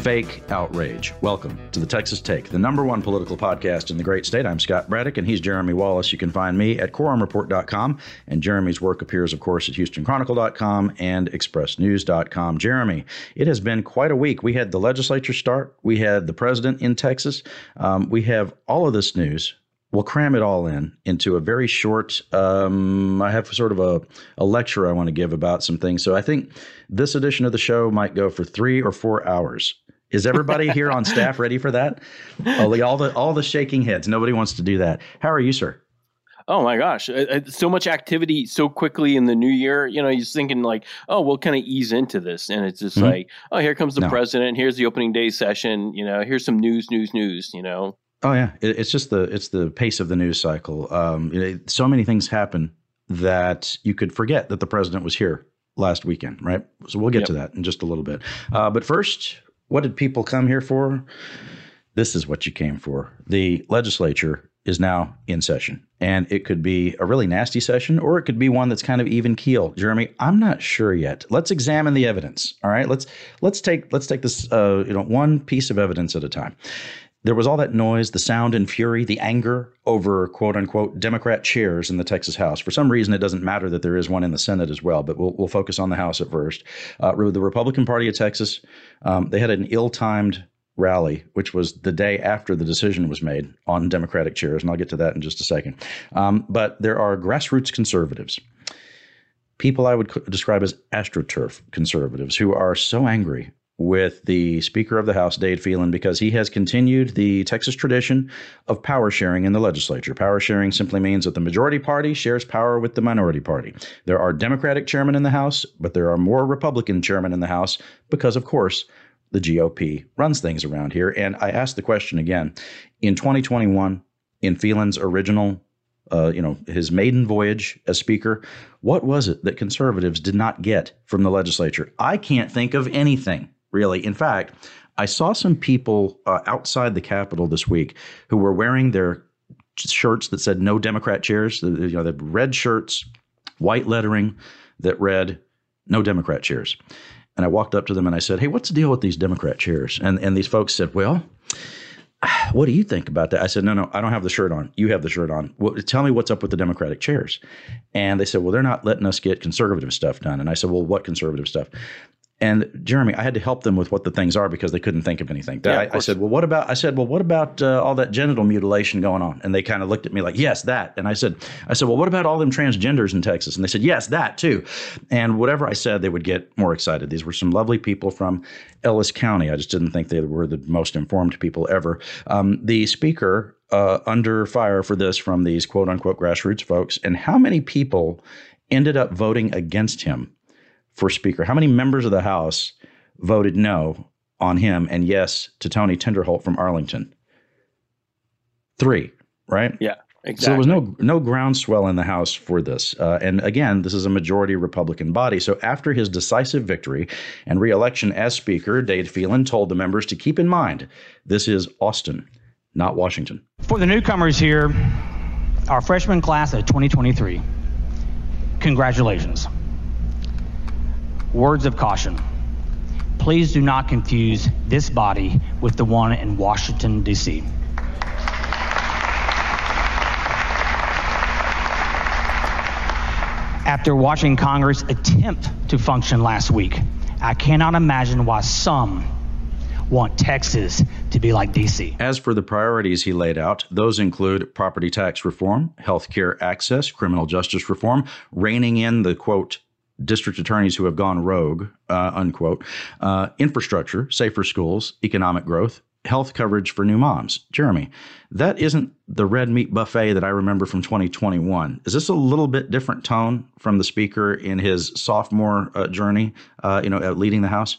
fake outrage. Welcome to the Texas Take, the number one political podcast in the great state. I'm Scott Braddock, and he's Jeremy Wallace. You can find me at quorumreport.com, and Jeremy's work appears, of course, at HoustonChronicle.com and ExpressNews.com. Jeremy, it has been quite a week. We had the legislature start, we had the president in Texas, um, we have all of this news we'll cram it all in into a very short um, i have sort of a, a lecture i want to give about some things so i think this edition of the show might go for three or four hours is everybody here on staff ready for that? all the all the shaking heads. Nobody wants to do that. How are you, sir? Oh my gosh, so much activity so quickly in the new year. You know, he's thinking like, oh, we'll kind of ease into this, and it's just mm-hmm. like, oh, here comes the no. president. Here's the opening day session. You know, here's some news, news, news. You know. Oh yeah, it's just the it's the pace of the news cycle. Um, you know, so many things happen that you could forget that the president was here last weekend, right? So we'll get yep. to that in just a little bit. Uh, but first, what did people come here for? This is what you came for. The legislature is now in session, and it could be a really nasty session, or it could be one that's kind of even keel. Jeremy, I'm not sure yet. Let's examine the evidence. All right, let's let's take let's take this uh, you know one piece of evidence at a time there was all that noise, the sound and fury, the anger over quote unquote Democrat chairs in the Texas House. For some reason, it doesn't matter that there is one in the Senate as well, but we'll, we'll focus on the House at first. Uh, the Republican Party of Texas, um, they had an ill timed rally, which was the day after the decision was made on Democratic chairs, and I'll get to that in just a second. Um, but there are grassroots conservatives people I would describe as astroturf conservatives who are so angry with the Speaker of the House, Dade Phelan, because he has continued the Texas tradition of power sharing in the legislature. Power sharing simply means that the majority party shares power with the minority party. There are Democratic chairmen in the House, but there are more Republican chairmen in the House because, of course, the GOP runs things around here. And I ask the question again in 2021, in Phelan's original uh, you know, his maiden voyage as Speaker. What was it that conservatives did not get from the legislature? I can't think of anything really. In fact, I saw some people uh, outside the Capitol this week who were wearing their shirts that said "No Democrat chairs." You know, the red shirts, white lettering that read "No Democrat chairs." And I walked up to them and I said, "Hey, what's the deal with these Democrat chairs?" And and these folks said, "Well." What do you think about that? I said, no, no, I don't have the shirt on. You have the shirt on. Well, tell me what's up with the Democratic chairs. And they said, well, they're not letting us get conservative stuff done. And I said, well, what conservative stuff? And Jeremy, I had to help them with what the things are because they couldn't think of anything. Yeah, I, of I, said, "Well, what about?" I said, "Well, what about uh, all that genital mutilation going on?" And they kind of looked at me like, "Yes, that." And I said, "I said, well, what about all them transgenders in Texas?" And they said, "Yes, that too." And whatever I said, they would get more excited. These were some lovely people from Ellis County. I just didn't think they were the most informed people ever. Um, the speaker uh, under fire for this from these quote unquote grassroots folks, and how many people ended up voting against him for Speaker? How many members of the House voted no on him and yes to Tony Tinderholt from Arlington? Three, right? Yeah. Exactly. So there was no no groundswell in the House for this, uh, and again, this is a majority Republican body. So after his decisive victory and reelection as Speaker, Dade Phelan told the members to keep in mind this is Austin, not Washington. For the newcomers here, our freshman class of 2023, congratulations words of caution. Please do not confuse this body with the one in Washington, D.C. After watching Congress attempt to function last week, I cannot imagine why some want Texas to be like DC. As for the priorities he laid out, those include property tax reform, health care access, criminal justice reform, reining in the quote district attorneys who have gone rogue, uh, unquote, uh, infrastructure, safer schools, economic growth, health coverage for new moms. Jeremy, that isn't the red meat buffet that I remember from 2021. Is this a little bit different tone from the speaker in his sophomore uh, journey, uh, you know, leading the House?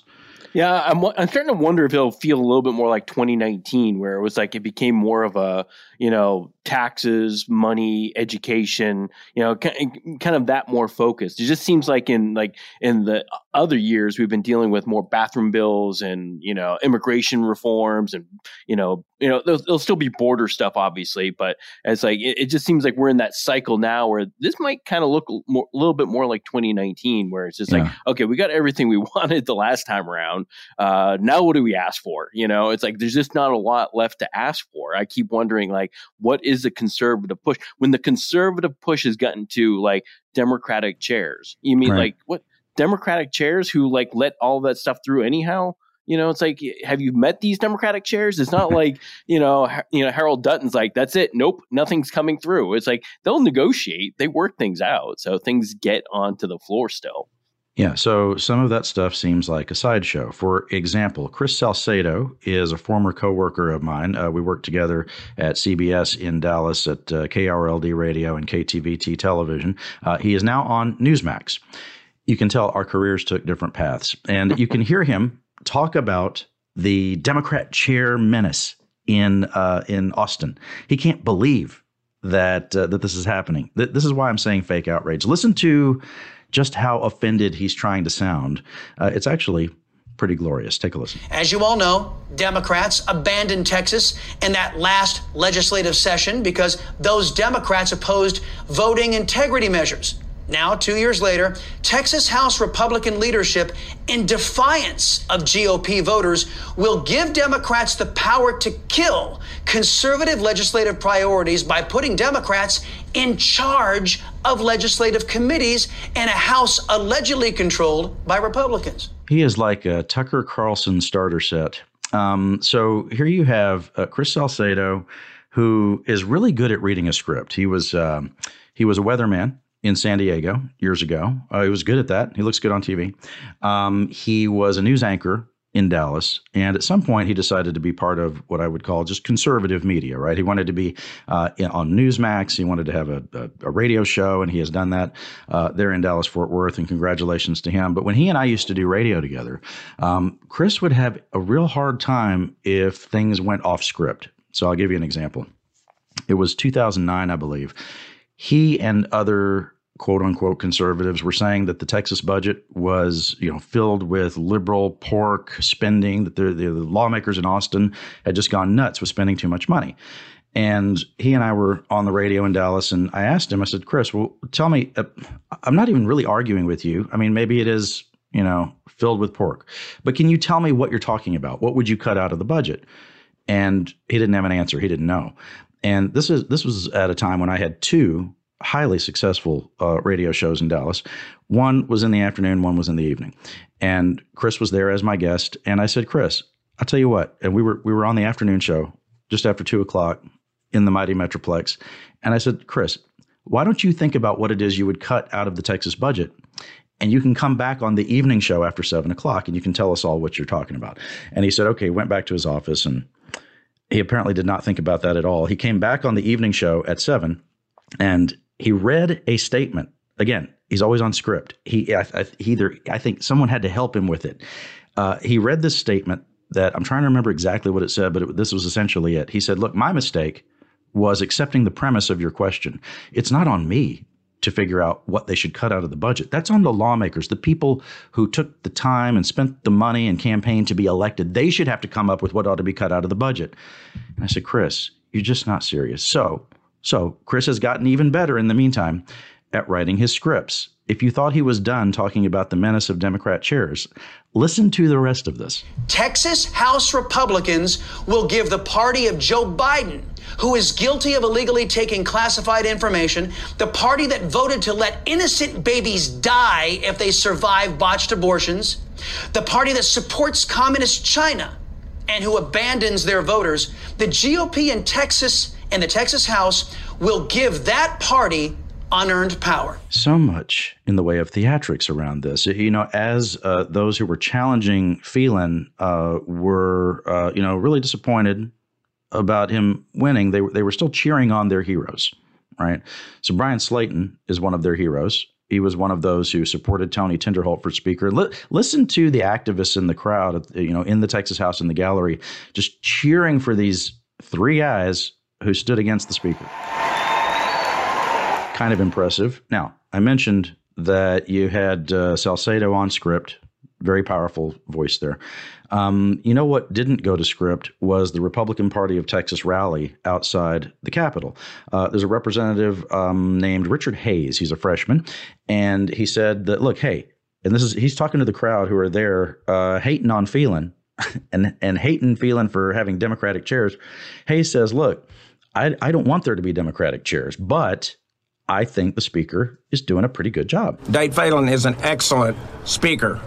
Yeah, I'm, I'm starting to wonder if it'll feel a little bit more like 2019, where it was like it became more of a you know, taxes, money, education, you know, kind of that more focused. It just seems like in like in the other years we've been dealing with more bathroom bills and you know immigration reforms and you know you know there'll, there'll still be border stuff obviously, but it's like it, it, just seems like we're in that cycle now where this might kind of look more, a little bit more like 2019, where it's just yeah. like okay, we got everything we wanted the last time around. Uh, now what do we ask for? You know, it's like there's just not a lot left to ask for. I keep wondering like like what is the conservative push when the conservative push has gotten to like democratic chairs you mean right. like what democratic chairs who like let all that stuff through anyhow you know, it's like, have you met these Democratic chairs? It's not like, you know, you know, Harold Dutton's like, that's it. Nope, nothing's coming through. It's like they'll negotiate, they work things out, so things get onto the floor still. Yeah, so some of that stuff seems like a sideshow. For example, Chris Salcedo is a former coworker of mine. Uh, we worked together at CBS in Dallas at uh, KRLD Radio and KTVT Television. Uh, he is now on Newsmax. You can tell our careers took different paths, and you can hear him talk about the Democrat chair menace in uh, in Austin. He can't believe that uh, that this is happening. Th- this is why I'm saying fake outrage. Listen to just how offended he's trying to sound. Uh, it's actually pretty glorious. Take a listen. As you all know, Democrats abandoned Texas in that last legislative session because those Democrats opposed voting integrity measures. Now, two years later, Texas House Republican leadership, in defiance of GOP voters, will give Democrats the power to kill conservative legislative priorities by putting Democrats in charge of legislative committees in a House allegedly controlled by Republicans. He is like a Tucker Carlson starter set. Um, so here you have uh, Chris Salcedo, who is really good at reading a script. He was um, he was a weatherman in San Diego years ago. Uh, he was good at that. He looks good on TV. Um, he was a news anchor in Dallas, and at some point he decided to be part of what I would call just conservative media. Right? He wanted to be uh, on Newsmax. He wanted to have a, a, a radio show, and he has done that uh, there in Dallas Fort Worth. And congratulations to him. But when he and I used to do radio together, um, Chris would have a real hard time if things went off script. So I'll give you an example. It was 2009, I believe he and other quote unquote conservatives were saying that the Texas budget was, you know, filled with liberal pork spending, that the, the, lawmakers in Austin had just gone nuts with spending too much money. And he and I were on the radio in Dallas, and I asked him, I said, Chris, well, tell me, uh, I'm not even really arguing with you. I mean, maybe it is, you know, filled with pork, but can you tell me what you're talking about? What would you cut out of the budget? And he didn't have an answer. He didn't know. And this is this was at a time when I had two highly successful uh, radio shows in Dallas. One was in the afternoon, one was in the evening, and Chris was there as my guest. And I said, Chris, I'll tell you what. And we were we were on the afternoon show just after two o'clock in the mighty Metroplex, and I said, Chris, why don't you think about what it is you would cut out of the Texas budget? And you can come back on the evening show after seven o'clock and you can tell us all what you're talking about. And he said, okay, went back to his office and he apparently did not think about that at all. He came back on the evening show at seven and he read a statement. Again, he's always on script. He, I, I, he either, I think someone had to help him with it. Uh, he read this statement that I'm trying to remember exactly what it said, but it, this was essentially it. He said, Look, my mistake was accepting the premise of your question. It's not on me to figure out what they should cut out of the budget. That's on the lawmakers, the people who took the time and spent the money and campaigned to be elected. They should have to come up with what ought to be cut out of the budget. And I said, Chris, you're just not serious. So so Chris has gotten even better in the meantime at writing his scripts. If you thought he was done talking about the menace of Democrat chairs, listen to the rest of this. Texas House Republicans will give the party of Joe Biden, who is guilty of illegally taking classified information, the party that voted to let innocent babies die if they survive botched abortions, the party that supports communist China and who abandons their voters, the GOP in Texas and the Texas House will give that party unearned power. So much in the way of theatrics around this. You know, as uh, those who were challenging Phelan uh, were, uh, you know, really disappointed about him winning, they, they were still cheering on their heroes, right? So Bryan Slaton is one of their heroes. he was one of those who supported Tony Tinderholt for Speaker. L- listen to the activists in the crowd, you know, in the Texas House in the gallery, just cheering for these three guys who stood against the Speaker. Kind of impressive. Now, I mentioned that you had uh, Salcedo on script, very powerful voice there. Um, you know what didn't go to script was the Republican Party of Texas rally outside the Capitol. Uh, there's a representative um, named Richard Hayes. He's a freshman, and he said that look, hey, and this is he's talking to the crowd who are there, uh, hating on Phelan, and and hating Phelan for having Democratic chairs. Hayes says, look, I I don't want there to be Democratic chairs, but I think the speaker is doing a pretty good job. Dade Phelan is an excellent speaker.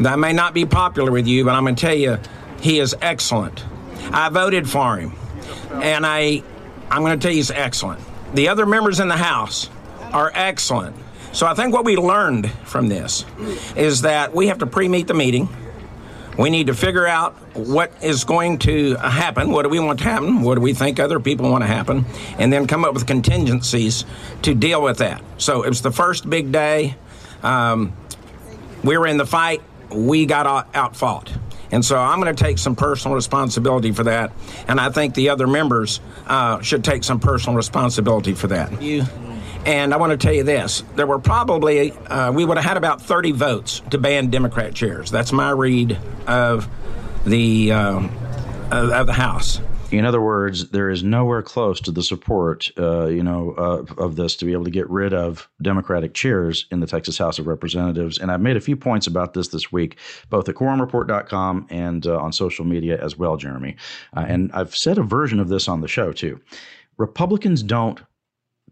That may not be popular with you, but I'm going to tell you, he is excellent. I voted for him, and I, I'm going to tell you, he's excellent. The other members in the House are excellent. So I think what we learned from this is that we have to pre-meet the meeting. We need to figure out what is going to happen. What do we want to happen? What do we think other people want to happen? And then come up with contingencies to deal with that. So it was the first big day. Um, we were in the fight we got out, outfought. And so I'm going to take some personal responsibility for that. And I think the other members uh, should take some personal responsibility for that. You. And I want to tell you this there were probably, uh, we would have had about 30 votes to ban Democrat chairs. That's my read of the, of, of the House. In other words, there is nowhere close to the support, uh, you know, uh, of this to be able to get rid of Democratic chairs in the Texas House of Representatives. And I've made a few points about this this week, both at quorumreport.com and uh, on social media as well, Jeremy. Uh, and I've said a version of this on the show too. Republicans don't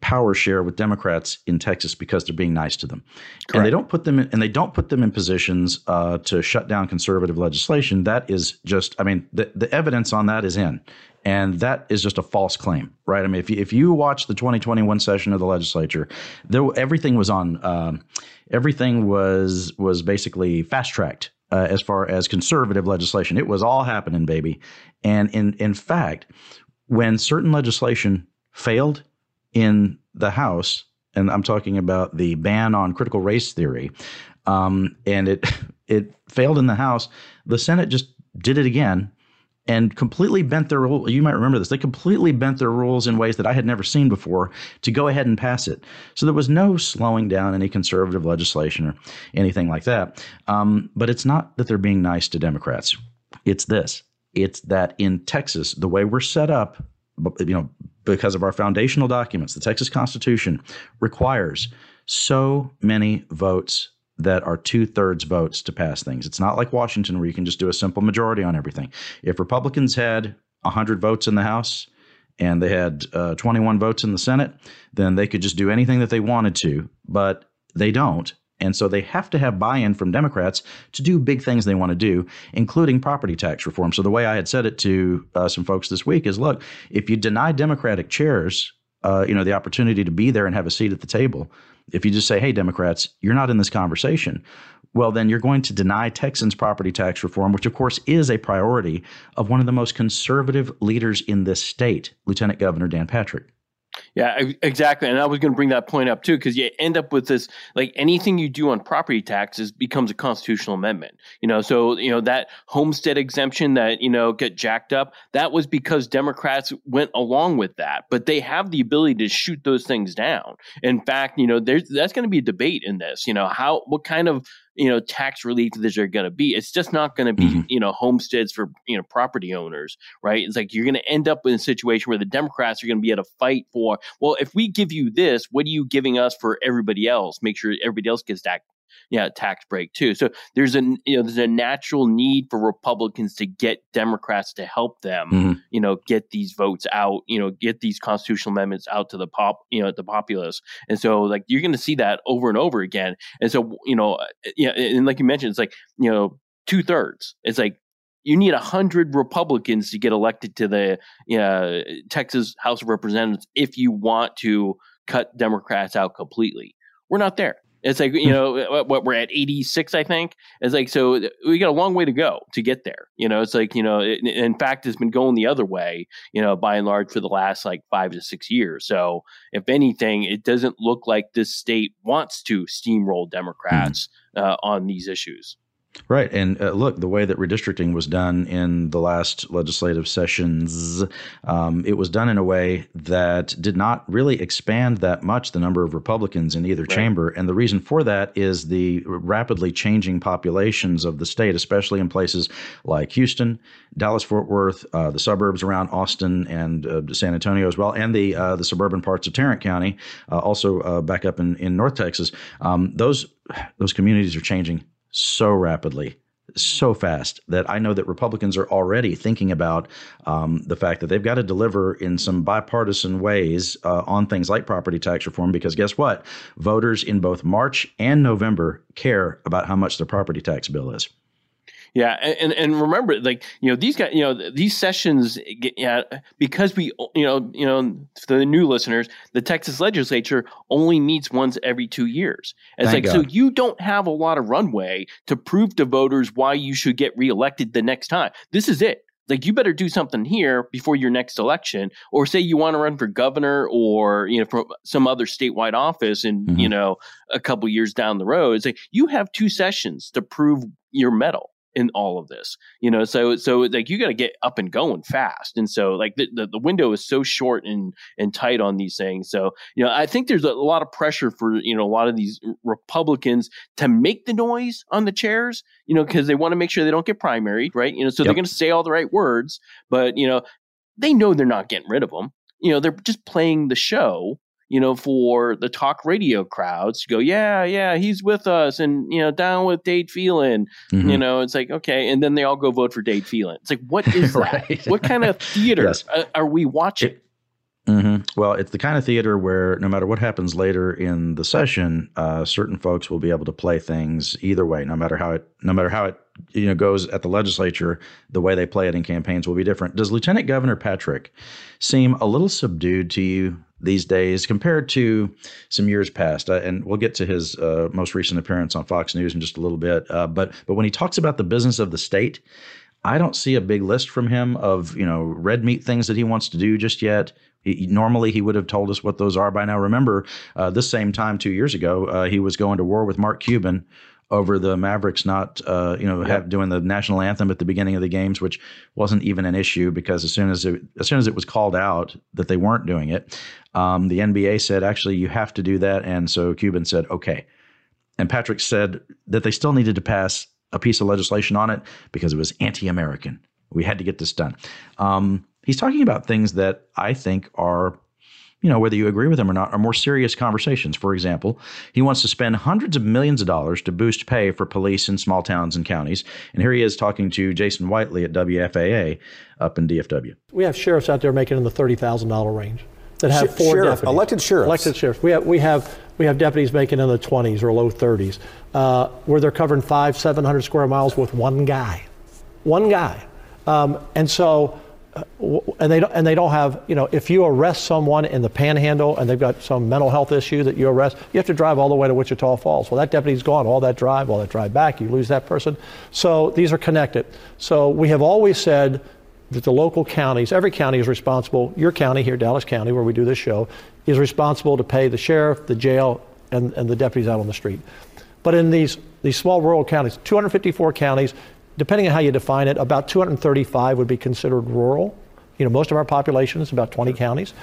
power share with Democrats in Texas because they're being nice to them, Correct. and they don't put them in, and they don't put them in positions uh, to shut down conservative legislation. That is just, I mean, the the evidence on that is in, and that is just a false claim, right? I mean, if you, if you watch the 2021 session of the legislature, there everything was on, um, everything was was basically fast tracked. Uh, as far as conservative legislation, it was all happening, baby. And in in fact, when certain legislation failed, in the House, and I'm talking about the ban on critical race theory, um, and it it failed in the House. The Senate just did it again and completely bent their rules. You might remember this. They completely bent their rules in ways that I had never seen before to go ahead and pass it. So there was no slowing down any conservative legislation or anything like that. Um, but it's not that they're being nice to Democrats. It's this. It's that in Texas, the way we're set up, you know, because of our foundational documents, the Texas Constitution requires so many votes that are two thirds votes to pass things. It's not like Washington where you can just do a simple majority on everything. If Republicans had 100 votes in the House and they had uh, 21 votes in the Senate, then they could just do anything that they wanted to, but they don't. And so they have to have buy in from Democrats to do big things they want to do, including property tax reform. So the way I had said it to uh, some folks this week is look, if you deny Democratic chairs, uh, you know, the opportunity to be there and have a seat at the table, if you just say, hey, Democrats, you're not in this conversation, well, then you're going to deny Texans property tax reform, which, of course, is a priority of one of the most conservative leaders in this state, Lieutenant Governor Dan Patrick. Yeah, exactly. And I was going to bring that point up too, because you end up with this like anything you do on property taxes becomes a constitutional amendment. You know, so, you know, that homestead exemption that, you know, get jacked up, that was because Democrats went along with that. But they have the ability to shoot those things down. In fact, you know, there's that's going to be a debate in this. You know, how, what kind of you know tax relief that they're going to be. It's just not going to be mm-hmm. you know homesteads for you know property owners, right? It's like you're going to end up in a situation where the Democrats are going to be at a fight for well, if we give you this, what are you giving us for everybody else? Make sure everybody else gets that yeah tax break too. So there's a you know there's a natural need for Republicans to get Democrats to help them mm-hmm. you know get these votes out you know get these constitutional amendments out to the pop you know the populace. And so like you're going to see that over and over again. And so you know yeah and like you mentioned it's like you know two thirds. It's like you need 100 Republicans to get elected to the uh, Texas House of Representatives if you want to cut Democrats out completely. We're not there It's like you know what we're at 86, I think. It's like so we got a long way to go to get there. You know, it's like you know, it, in fact, it's been going the other way. You know, by and large for the last like five to six years. So if anything, it doesn't look like this state wants to steamroll Democrats mm. uh, on these issues. Right. And uh, look, the way that redistricting was done in the last legislative sessions, um, it was done in a way that did not really expand that much the number of Republicans in either right. chamber. And the reason for that is the rapidly changing populations of the state, especially in places like Houston, Dallas, Fort Worth, uh, the suburbs around Austin and uh, San Antonio as well, and the uh, the suburban parts of Tarrant County, uh, also uh, back up in, in North Texas. Um, those those communities are changing so rapidly so fast that I know that Republicans are already thinking about um, the fact that they've got to deliver in some bipartisan ways uh, on things like property tax reform. Because guess what? Voters in both March and November care about how much their property tax bill is. Yeah, and and remember, like you know, these guys, you know, these sessions, yeah, because we, you know, you know, for the new listeners, the Texas legislature only meets once every two years. it's Thank like God. so you don't have a lot of runway to prove to voters why you should get reelected the next time. This is it like you better do something here before your next election or say you want to run for governor or you know for some other statewide office and mm-hmm. you know a couple years down the road it's like you have two sessions to prove your mettle in all of this you know? So so like you got to get up and going fast. And so like the, the, the window is so short and and tight on these things. So you know i think there's a lot of pressure for you know a lot of these republicans to make the noise on the chairs you know because they want to make sure they don't get primaried right? You know so yep. they're going to say all the right words but you know they know they're not getting rid of them you know they're just playing the show you know, for the talk radio crowds to go, yeah, yeah, he's with us and, you know, down with Dade Phelan. Mm-hmm. You know, it's like, okay. And then they all go vote for Dade Phelan. It's like, what is that? What kind of theater yes. are we watching? It, Mm-hmm. Well, it's the kind of theater where no matter what happens later in the session, uh, certain folks will be able to play things either way. No matter how it, no matter how it, you know, goes at the legislature, the way they play it in campaigns will be different. Does Lieutenant Governor Patrick seem a little subdued to you these days compared to some years past. Uh, and we'll get to his uh, most recent appearance on Fox News in just a little bit. Uh, but but when he talks about the business of the state, I don't see a big list from him of you know red meat things that he wants to do just yet. Normally, he would have told us what those are by now. Remember, uh, this same time two years ago, uh, he was going to war with Mark Cuban over the Mavericks not, uh, you know, yep. have, doing the national anthem at the beginning of the games, which wasn't even an issue because as soon as it, as soon as it was called out that they weren't doing it, um, the NBA said actually you have to do that, and so Cuban said okay, and Patrick said that they still needed to pass a piece of legislation on it because it was anti-American. We had to get this done. Um, he's talking about things that I think are you know, whether you agree with him or not, are more serious conversations. For example, he wants to spend hundreds of millions of dollars to boost pay for police in small towns and counties. And here he is talking to Jason Whitely at WFAA up in DFW. We have sheriffs out there making in the $30,000 range that have four Sheriff, deputies. Elected sheriffs. Elected sheriffs. We have, we have, we have deputies making in the 20s or low 30s, uh, where they're covering five, 700 square miles with one guy. One guy. Um, and so Uh, and they don't, and they don't have you know if you arrest someone in the panhandle and they've got some mental health issue that you arrest you have to drive all the way to wichita falls. Well that deputy's gone. All that drive all that drive back you lose that person. So these are connected. So we have always said that the local counties every county is responsible your county here dallas county where we do this show is responsible to pay the sheriff the jail and, and the deputies out on the street. But in these these small rural counties 254 counties depending on how you define it, about 235 would be considered rural. You know, most of our population is about 20 counties.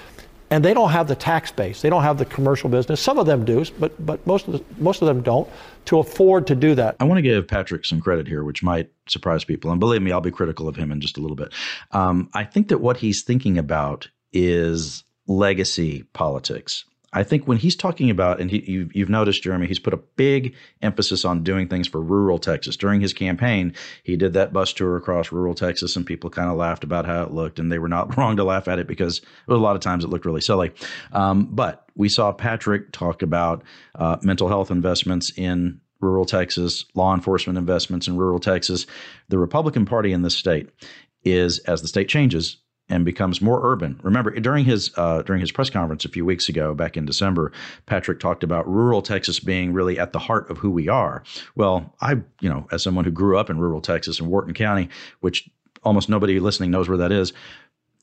And they don't have the tax base. They don't have the commercial business. Some of them do, but but most of the, most of them don't to afford to do that. I want to give Patrick some credit here, which might surprise people. And believe me, I'll be critical of him in just a little bit. Um, I think that what he's thinking about is legacy politics. I think when he's talking about, and he, you, you've noticed, Jeremy, he's put a big emphasis on doing things for rural Texas. During his campaign, he did that bus tour across rural Texas, and people kind of laughed about how it looked, and they were not wrong to laugh at it because a lot of times it looked really silly. Um, but we saw Patrick talk about uh, mental health investments in rural Texas, law enforcement investments in rural Texas. The Republican Party in this state is, as the state changes, and becomes more urban. Remember, during his uh, during his press conference a few weeks ago, back in December, Patrick talked about rural Texas being really at the heart of who we are. Well, I, you know, as someone who grew up in rural Texas in Wharton County, which almost nobody listening knows where that is,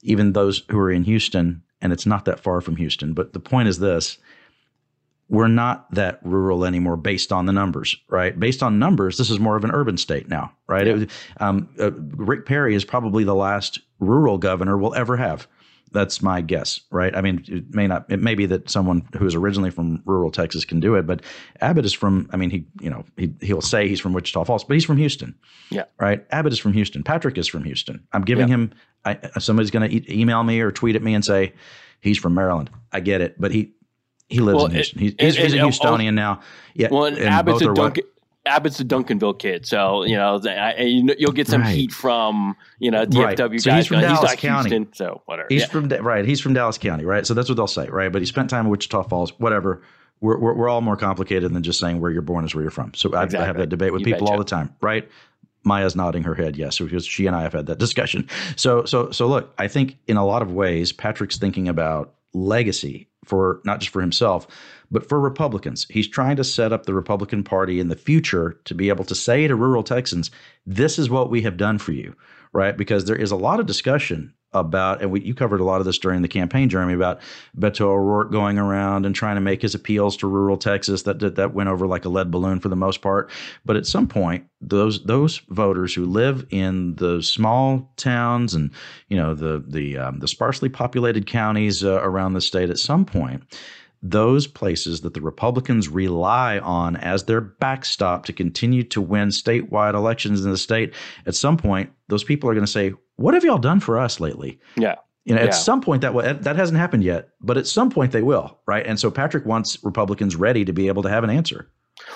even those who are in Houston, and it's not that far from Houston. But the point is this we're not that rural anymore based on the numbers, right? Based on numbers, this is more of an urban state now, right? Yeah. It, um, uh, Rick Perry is probably the last rural governor we'll ever have. That's my guess, right? I mean, it may not. It may be that someone who is originally from rural Texas can do it, but Abbott is from. I mean, he, you know, he he'll say he's from Wichita Falls, but he's from Houston. Yeah. Right. Abbott is from Houston. Patrick is from Houston. I'm giving yeah. him. I, somebody's going to e- email me or tweet at me and say he's from Maryland. I get it, but he he lives well, in Houston. He's, he's, a Houstonian now. Yeah. Well, and Abbott's a Duncan. Abbott's a Duncanville kid, so you know I, you'll get some right. heat from you know DFW right. so guys. He's from Dallas he's County, Houston, so whatever. He's yeah. from right. He's from Dallas County, right? So that's what they'll say, right? But he spent time in Wichita Falls, whatever. We're, we're, we're all more complicated than just saying where you're born is where you're from. So I, exactly. I have that debate with you people betcha. all the time, right? Maya's nodding her head yes because she and I have had that discussion. So so so look, I think in a lot of ways Patrick's thinking about legacy for not just for himself, but for Republicans. He's trying to set up the Republican Party in the future to be able to say to rural Texans, this is what we have done for you, right? Because there is a lot of discussion about, and we, you covered a lot of this during the campaign, Jeremy, about Beto O'Rourke going around and trying to make his appeals to rural Texas. That, that that went over like a lead balloon for the most part. But at some point, those those voters who live in the small towns and you know the the um, the sparsely populated counties uh, around the state, at some point those places that the Republicans rely on as their backstop to continue to win statewide elections in the state, at some point, those people are going to say, What have y'all done for us lately? Yeah. You know, yeah. at some point that that hasn't happened yet, but at some point they will, right? And so Patrick wants Republicans ready to be able to have an answer.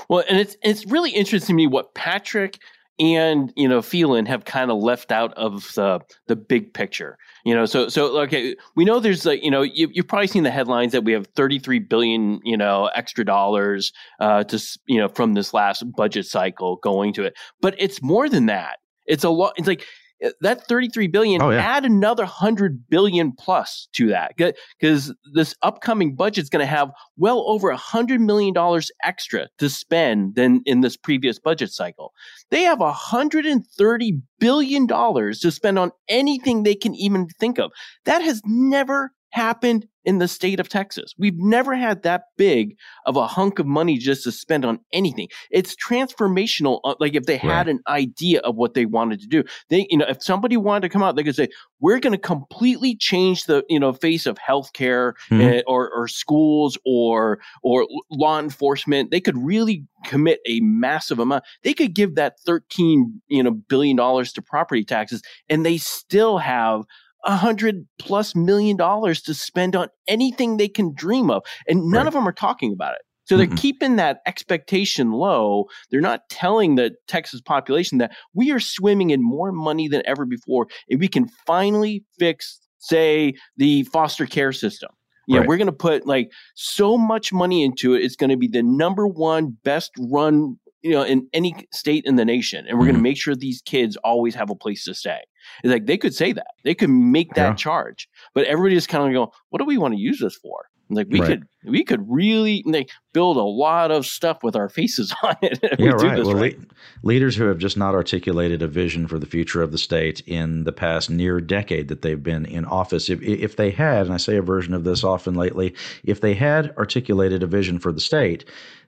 Well, and it's it's really interesting to me what Patrick and you know Phelan have kind of left out of the the big picture. You know, so so okay, we know there's like you know you, you've probably seen the headlines that we have 33 billion you know extra dollars uh, to you know from this last budget cycle going to it, but it's more than that. It's a lot. It's like Uh, that 33 billion oh, yeah. add another 100 billion plus to that. Because this upcoming budget is going to have well over 100 million dollars extra to spend than in this previous budget cycle. They have 130 billion dollars to spend on anything they can even think of. That has never happened in the state of Texas. We've never had that big of a hunk of money just to spend on anything. It's transformational. Uh, like if they had right. an idea of what they wanted to do, they, you know, if somebody wanted to come out, they could say, we're going to completely change the, you know, face of healthcare mm-hmm. uh, or, or schools or, or law enforcement. They could really commit a massive amount. They could give that 13, you know, billion dollars to property taxes and they still have a hundred plus million dollars to spend on anything they can dream of. And none right. of them are talking about it. So they're mm-hmm. keeping that expectation low. They're not telling the Texas population that we are swimming in more money than ever before and we can finally fix, say, the foster care system. Yeah, right. we're going to put like so much money into it. It's going to be the number one best run, you know, in any state in the nation. And we're mm-hmm. going to make sure these kids always have a place to stay. It's like they could say that they could make that yeah. charge, but everybody just kind of go, "What do we want to use this for?" Like we right. could we could really like build a lot of stuff with our faces on it. yeah, we right. Well, right. Le- leaders who have just not articulated a vision for the future of the state in the past near decade that they've been in office, if if they had, and I say a version of this often lately, if they had articulated a vision for the state,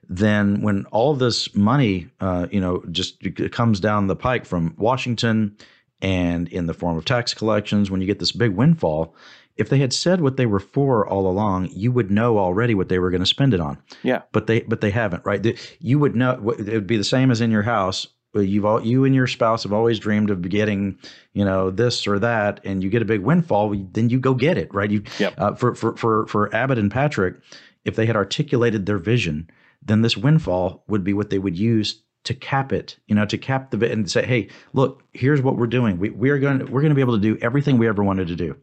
then when all this money, uh, you know, just comes down the pike from Washington and in the form of tax collections, when you get this big windfall, if they had said what they were for all along, you would know already what they were going to spend it on. Yeah. But they but they haven't, right? You would know it would be the same as in your house. You've all you and your spouse have always dreamed of getting, you know, this or that, and you get a big windfall, then you go get it, right? You yep. uh, for for for for Abbott and Patrick, if they had articulated their vision, then this windfall would be what they would use to cap it, you know, to cap the bit and say, hey, look, here's what we're doing. We we are going to, we're going to be able to do everything we ever wanted to do.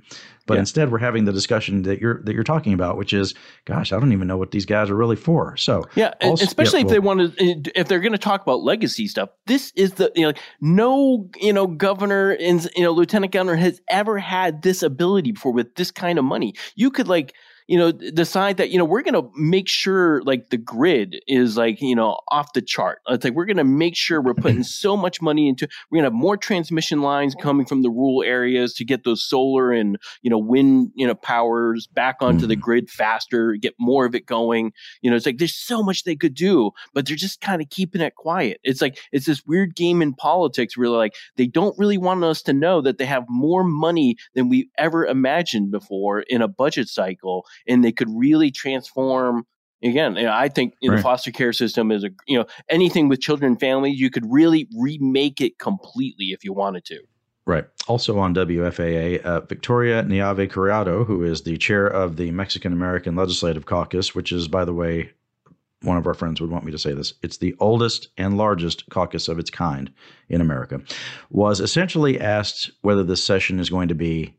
But yeah. instead, we're having the discussion that you're that you're talking about, which is, gosh, I don't even know what these guys are really for. So yeah, also, especially yeah, if well, they want to, if they're going to talk about legacy stuff, this is the you know, no you know governor and you know lieutenant governor has ever had this ability before with this kind of money. You could like you know, decide that, you know, we're going to make sure like the grid is like, you know, off the chart. It's like we're going to make sure we're putting so much money into, we're going to have more transmission lines coming from the rural areas to get those solar and, you know, wind, you know, powers back onto mm. the grid faster, get more of it going. You know, it's like there's so much they could do, but they're just kind of keeping it quiet. It's like, it's this weird game in politics where like they don't really want us to know that they have more money than we ever imagined before in a budget cycle and they could really transform again you know, i think right. the foster care system is a you know anything with children and families you could really remake it completely if you wanted to Right. Also on WFAA, uh, Victoria Neave Criado, who is the chair of the Mexican American Legislative Caucus, which is, by the way, one of our friends would want me to say this. It's the oldest and largest caucus of its kind in America, was essentially asked whether this session is going to be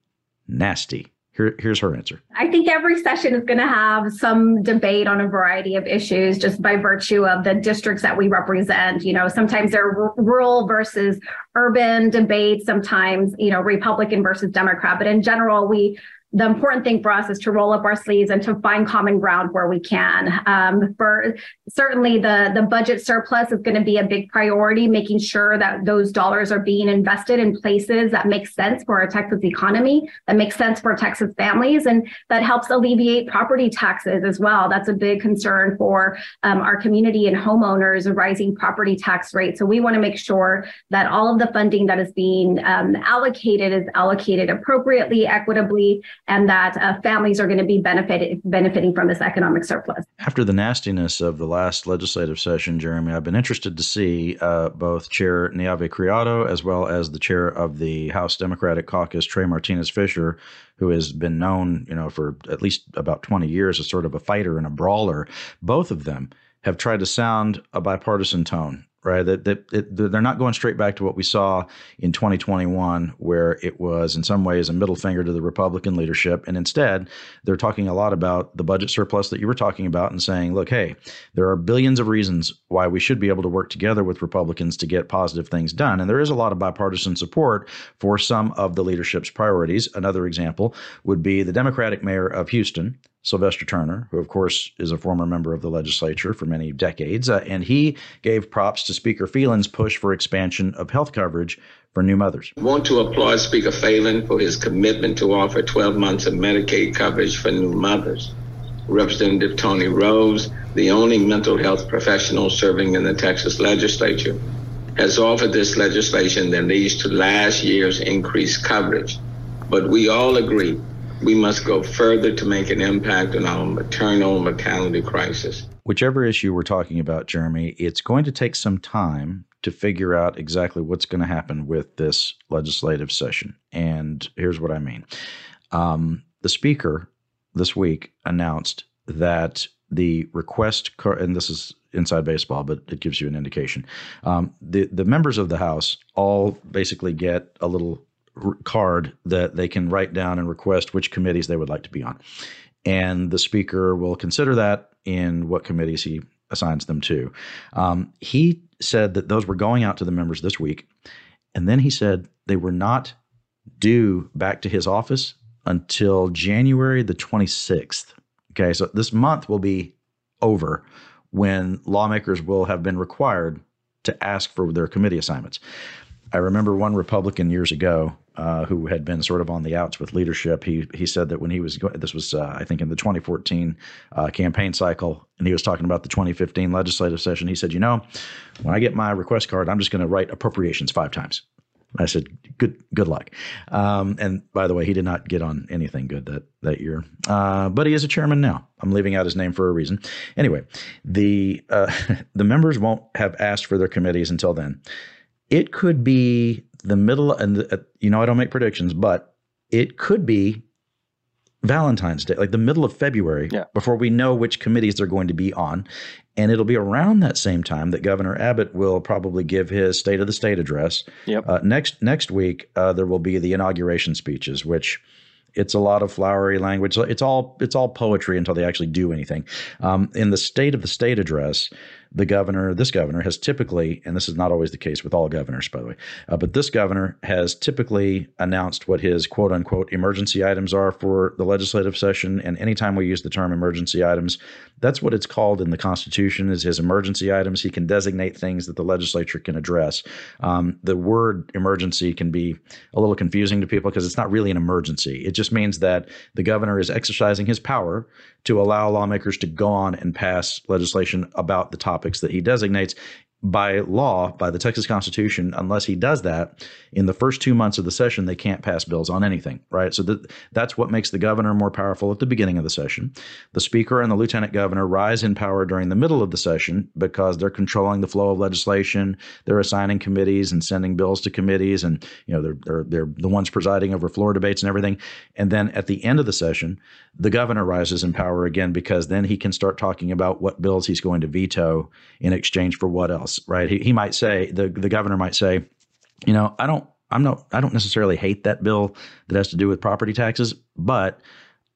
nasty. Here, here's her answer. I think every session is going to have some debate on a variety of issues just by virtue of the districts that we represent. You know, sometimes there are rural versus urban debates, sometimes, you know, Republican versus Democrat. But in general, we the important thing for us is to roll up our sleeves and to find common ground where we can. Um, for certainly the the budget surplus is going to be a big priority, making sure that those dollars are being invested in places that make sense for our Texas economy, that makes sense for Texas families, and that helps alleviate property taxes as well. That's a big concern for um, our community and homeowners, a rising property tax rate. So we want to make sure that all of the funding that is being um, allocated is allocated appropriately, equitably, and that uh, families are going to be benefited, benefiting from this economic surplus. After the nastiness of the last legislative session, Jeremy, I've been interested to see uh, both Chair Neave Criado as well as the chair of the House Democratic Caucus, Trey Martinez Fischer, who has been known, you know, for at least about 20 years as sort of a fighter and a brawler. Both of them have tried to sound a bipartisan tone right? That, that it, they're not going straight back to what we saw in 2021, where it was in some ways a middle finger to the Republican leadership. And instead, they're talking a lot about the budget surplus that you were talking about and saying, look, hey, there are billions of reasons why we should be able to work together with Republicans to get positive things done. And there is a lot of bipartisan support for some of the leadership's priorities. Another example would be the Democratic mayor of Houston, Sylvester Turner, who, of course, is a former member of the legislature for many decades. Uh, and he gave props to Speaker Phelan's push for expansion of health coverage for new mothers. I want to applaud Speaker Phelan for his commitment to offer 12 months of Medicaid coverage for new mothers. Representative Toni Rose, the only mental health professional serving in the Texas legislature, has offered this legislation that leads to last year's increased coverage. But we all agree we must go further to make an impact on our maternal mortality crisis. Whichever issue we're talking about, Jeremy, it's going to take some time to figure out exactly what's going to happen with this legislative session. And here's what I mean um, the Speaker this week announced that the request, and this is inside baseball, but it gives you an indication. Um, the the members of the House all basically get a little card that they can write down and request which committees they would like to be on. And the speaker will consider that in what committees he assigns them to. Um, he said that those were going out to the members this week. And then he said they were not due back to his office until January the 26th. Okay, so this month will be over when lawmakers will have been required to ask for their committee assignments. I remember one Republican years ago uh, who had been sort of on the outs with leadership. He he said that when he was this was uh, I think in the 2014 uh, campaign cycle, and he was talking about the 2015 legislative session. He said, you know, when I get my request card, I'm just going to write appropriations five times. I said, "Good, good luck." Um, and by the way, he did not get on anything good that that year, uh, but he is a chairman now. I'm leaving out his name for a reason. Anyway, the uh, the members won't have asked for their committees until then. It could be the middle, and uh, you know, I don't make predictions, but it could be Valentine's Day, like the middle of February, yeah. before we know which committees they're going to be on. And it'll be around that same time that Governor Abbott will probably give his State of the State address. Yep. Uh, next next week, uh, there will be the inauguration speeches, which it's a lot of flowery language. It's all it's all poetry until they actually do anything. Um, in the State of the State address, the governor, this governor, has typically, and this is not always the case with all governors, by the way, uh, but this governor has typically announced what his quote unquote emergency items are for the legislative session. And anytime we use the term emergency items, that's what it's called in the Constitution is his emergency items. He can designate things that the legislature can address. Um, the word emergency can be a little confusing to people because it's not really an emergency. It just means that the governor is exercising his power to allow lawmakers to go on and pass legislation about the topics that he designates by law, by the Texas Constitution, unless he does that in the first two months of the session, they can't pass bills on anything, right? So that, that's what makes the governor more powerful at the beginning of the session. The speaker and the lieutenant governor rise in power during the middle of the session because they're controlling the flow of legislation. They're assigning committees and sending bills to committees, and you know they're they're, they're the ones presiding over floor debates and everything. And then at the end of the session, the governor rises in power again because then he can start talking about what bills he's going to veto in exchange for what else, right? He, he might say the the governor might say you know, I don't I'm not I don't necessarily hate that bill that has to do with property taxes, but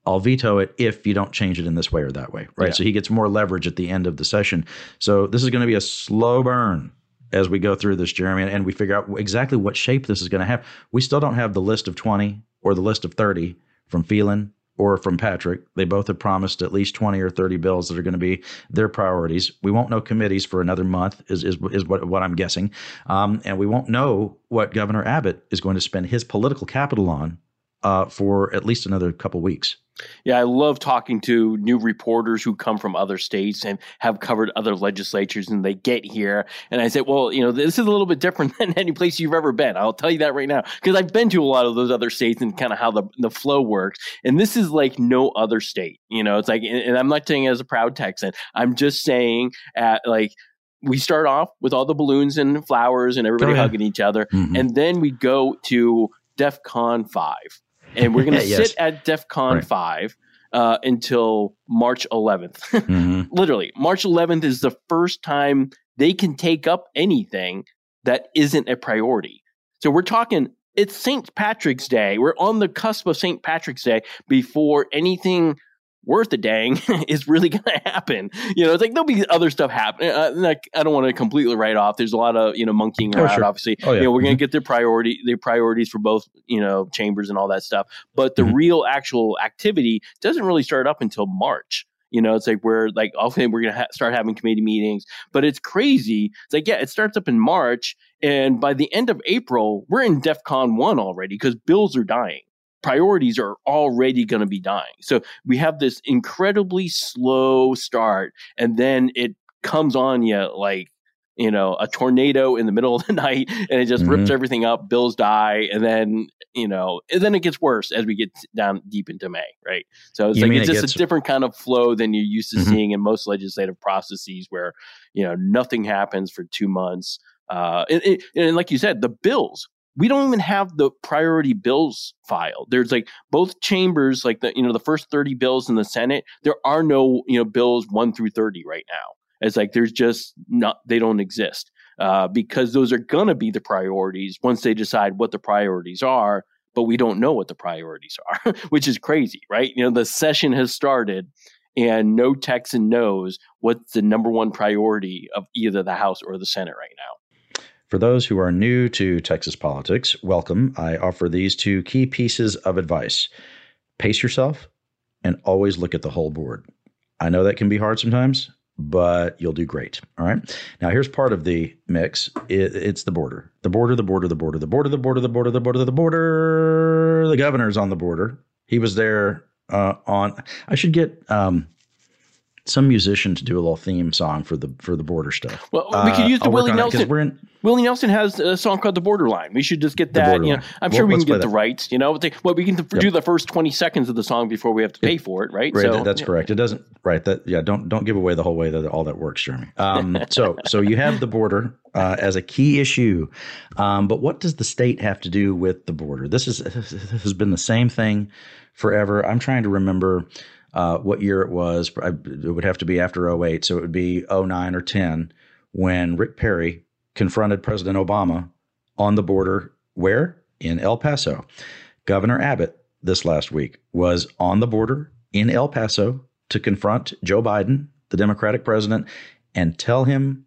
I'll veto it if you don't change it in this way or that way, right? Yeah. So he gets more leverage at the end of the session. So this is going to be a slow burn as we go through this, Jeremy, and we figure out exactly what shape this is going to have. We still don't have the list of 20 or the list of 30 from Phelan or from Patrick. They both have promised at least 20 or 30 bills that are going to be their priorities. We won't know committees for another month, is, is, is what, what I'm guessing. Um, and we won't know what Governor Abbott is going to spend his political capital on uh, for at least another couple weeks. Yeah, I love talking to new reporters who come from other states and have covered other legislatures, and they get here, and I say, well, you know, this is a little bit different than any place you've ever been. I'll tell you that right now because I've been to a lot of those other states and kind of how the the flow works, and this is like no other state. You know, it's like, and I'm not saying as a proud Texan, I'm just saying at like we start off with all the balloons and flowers and everybody oh, yeah. hugging each other, mm-hmm. and then we go to DEF CON five and we're going to yes. sit at DEF CON right. 5 uh, until March 11th. mm-hmm. Literally, March 11th is the first time they can take up anything that isn't a priority. So we're talking, it's St. Patrick's Day. We're on the cusp of St. Patrick's Day before anything worth a dang is really going to happen. You know, it's like there'll be other stuff happening. Uh, like I don't want to completely write off. There's a lot of you know monkeying oh, around. Sure. Obviously, oh, yeah. you know we're going to mm-hmm. get their priority, their priorities for both you know chambers and all that stuff. But the mm-hmm. real actual activity doesn't really start up until March. You know, it's like we're like, okay, we're gonna ha- start having committee meetings, but it's crazy. It's like, yeah, it starts up in March, and by the end of April, we're in DEF CON one already because bills are dying priorities are already going to be dying. So we have this incredibly slow start, and then it comes on you like you know a tornado in the middle of the night, and it just mm-hmm. rips everything up. Bills die, and then you know, and then it gets worse as we get down deep into May, right? So it's you like it's it just gets... a different kind of flow than you're used to mm-hmm. seeing in most legislative processes, where you know nothing happens for two months. Uh, and, and, like you said, the bills we don't even have the priority bills filed. There's like both chambers, like the you know the first 30 bills in the Senate. There are no you know bills one through 30 right now. It's like there's just not they don't exist uh, because those are gonna be the priorities once they decide what the priorities are. But we don't know what the priorities are, which is crazy, right? You know the session has started and no Texan knows what's the number one priority of either the House or the Senate right now. For those who are new to Texas politics, welcome. I offer these two key pieces of advice pace yourself and always look at the whole board. I know that can be hard sometimes, but you'll do great. All right. Now, here's part of the mix it, it's the border. The border, the border, the border, the border, the border, the border, the border, the border. The governor's on the border. He was there uh, on, I should get. Um, some musician to do a little theme song for the for the border stuff. Well, we could use the uh, Willie Nelson. We're in, Willie Nelson has a song called "The Borderline." We should just get that. You know, I'm sure we can get the rights. You know, well, we can yep. do the first 20 seconds of the song before we have to pay it, for it, right? Right. So, that's yeah. correct. It doesn't. Right. That yeah. Don't don't give away the whole way that all that works, Jeremy. Um, so so you have the border uh, as a key issue, um, but what does the state have to do with the border? This is this has been the same thing forever. I'm trying to remember uh, what year it was. It would have to be after 08, so it would be 09 or 10 when Rick Perry confronted President Obama on the border. Where? In El Paso. Governor Abbott this last week was on the border in El Paso to confront Joe Biden, the Democratic president, and tell him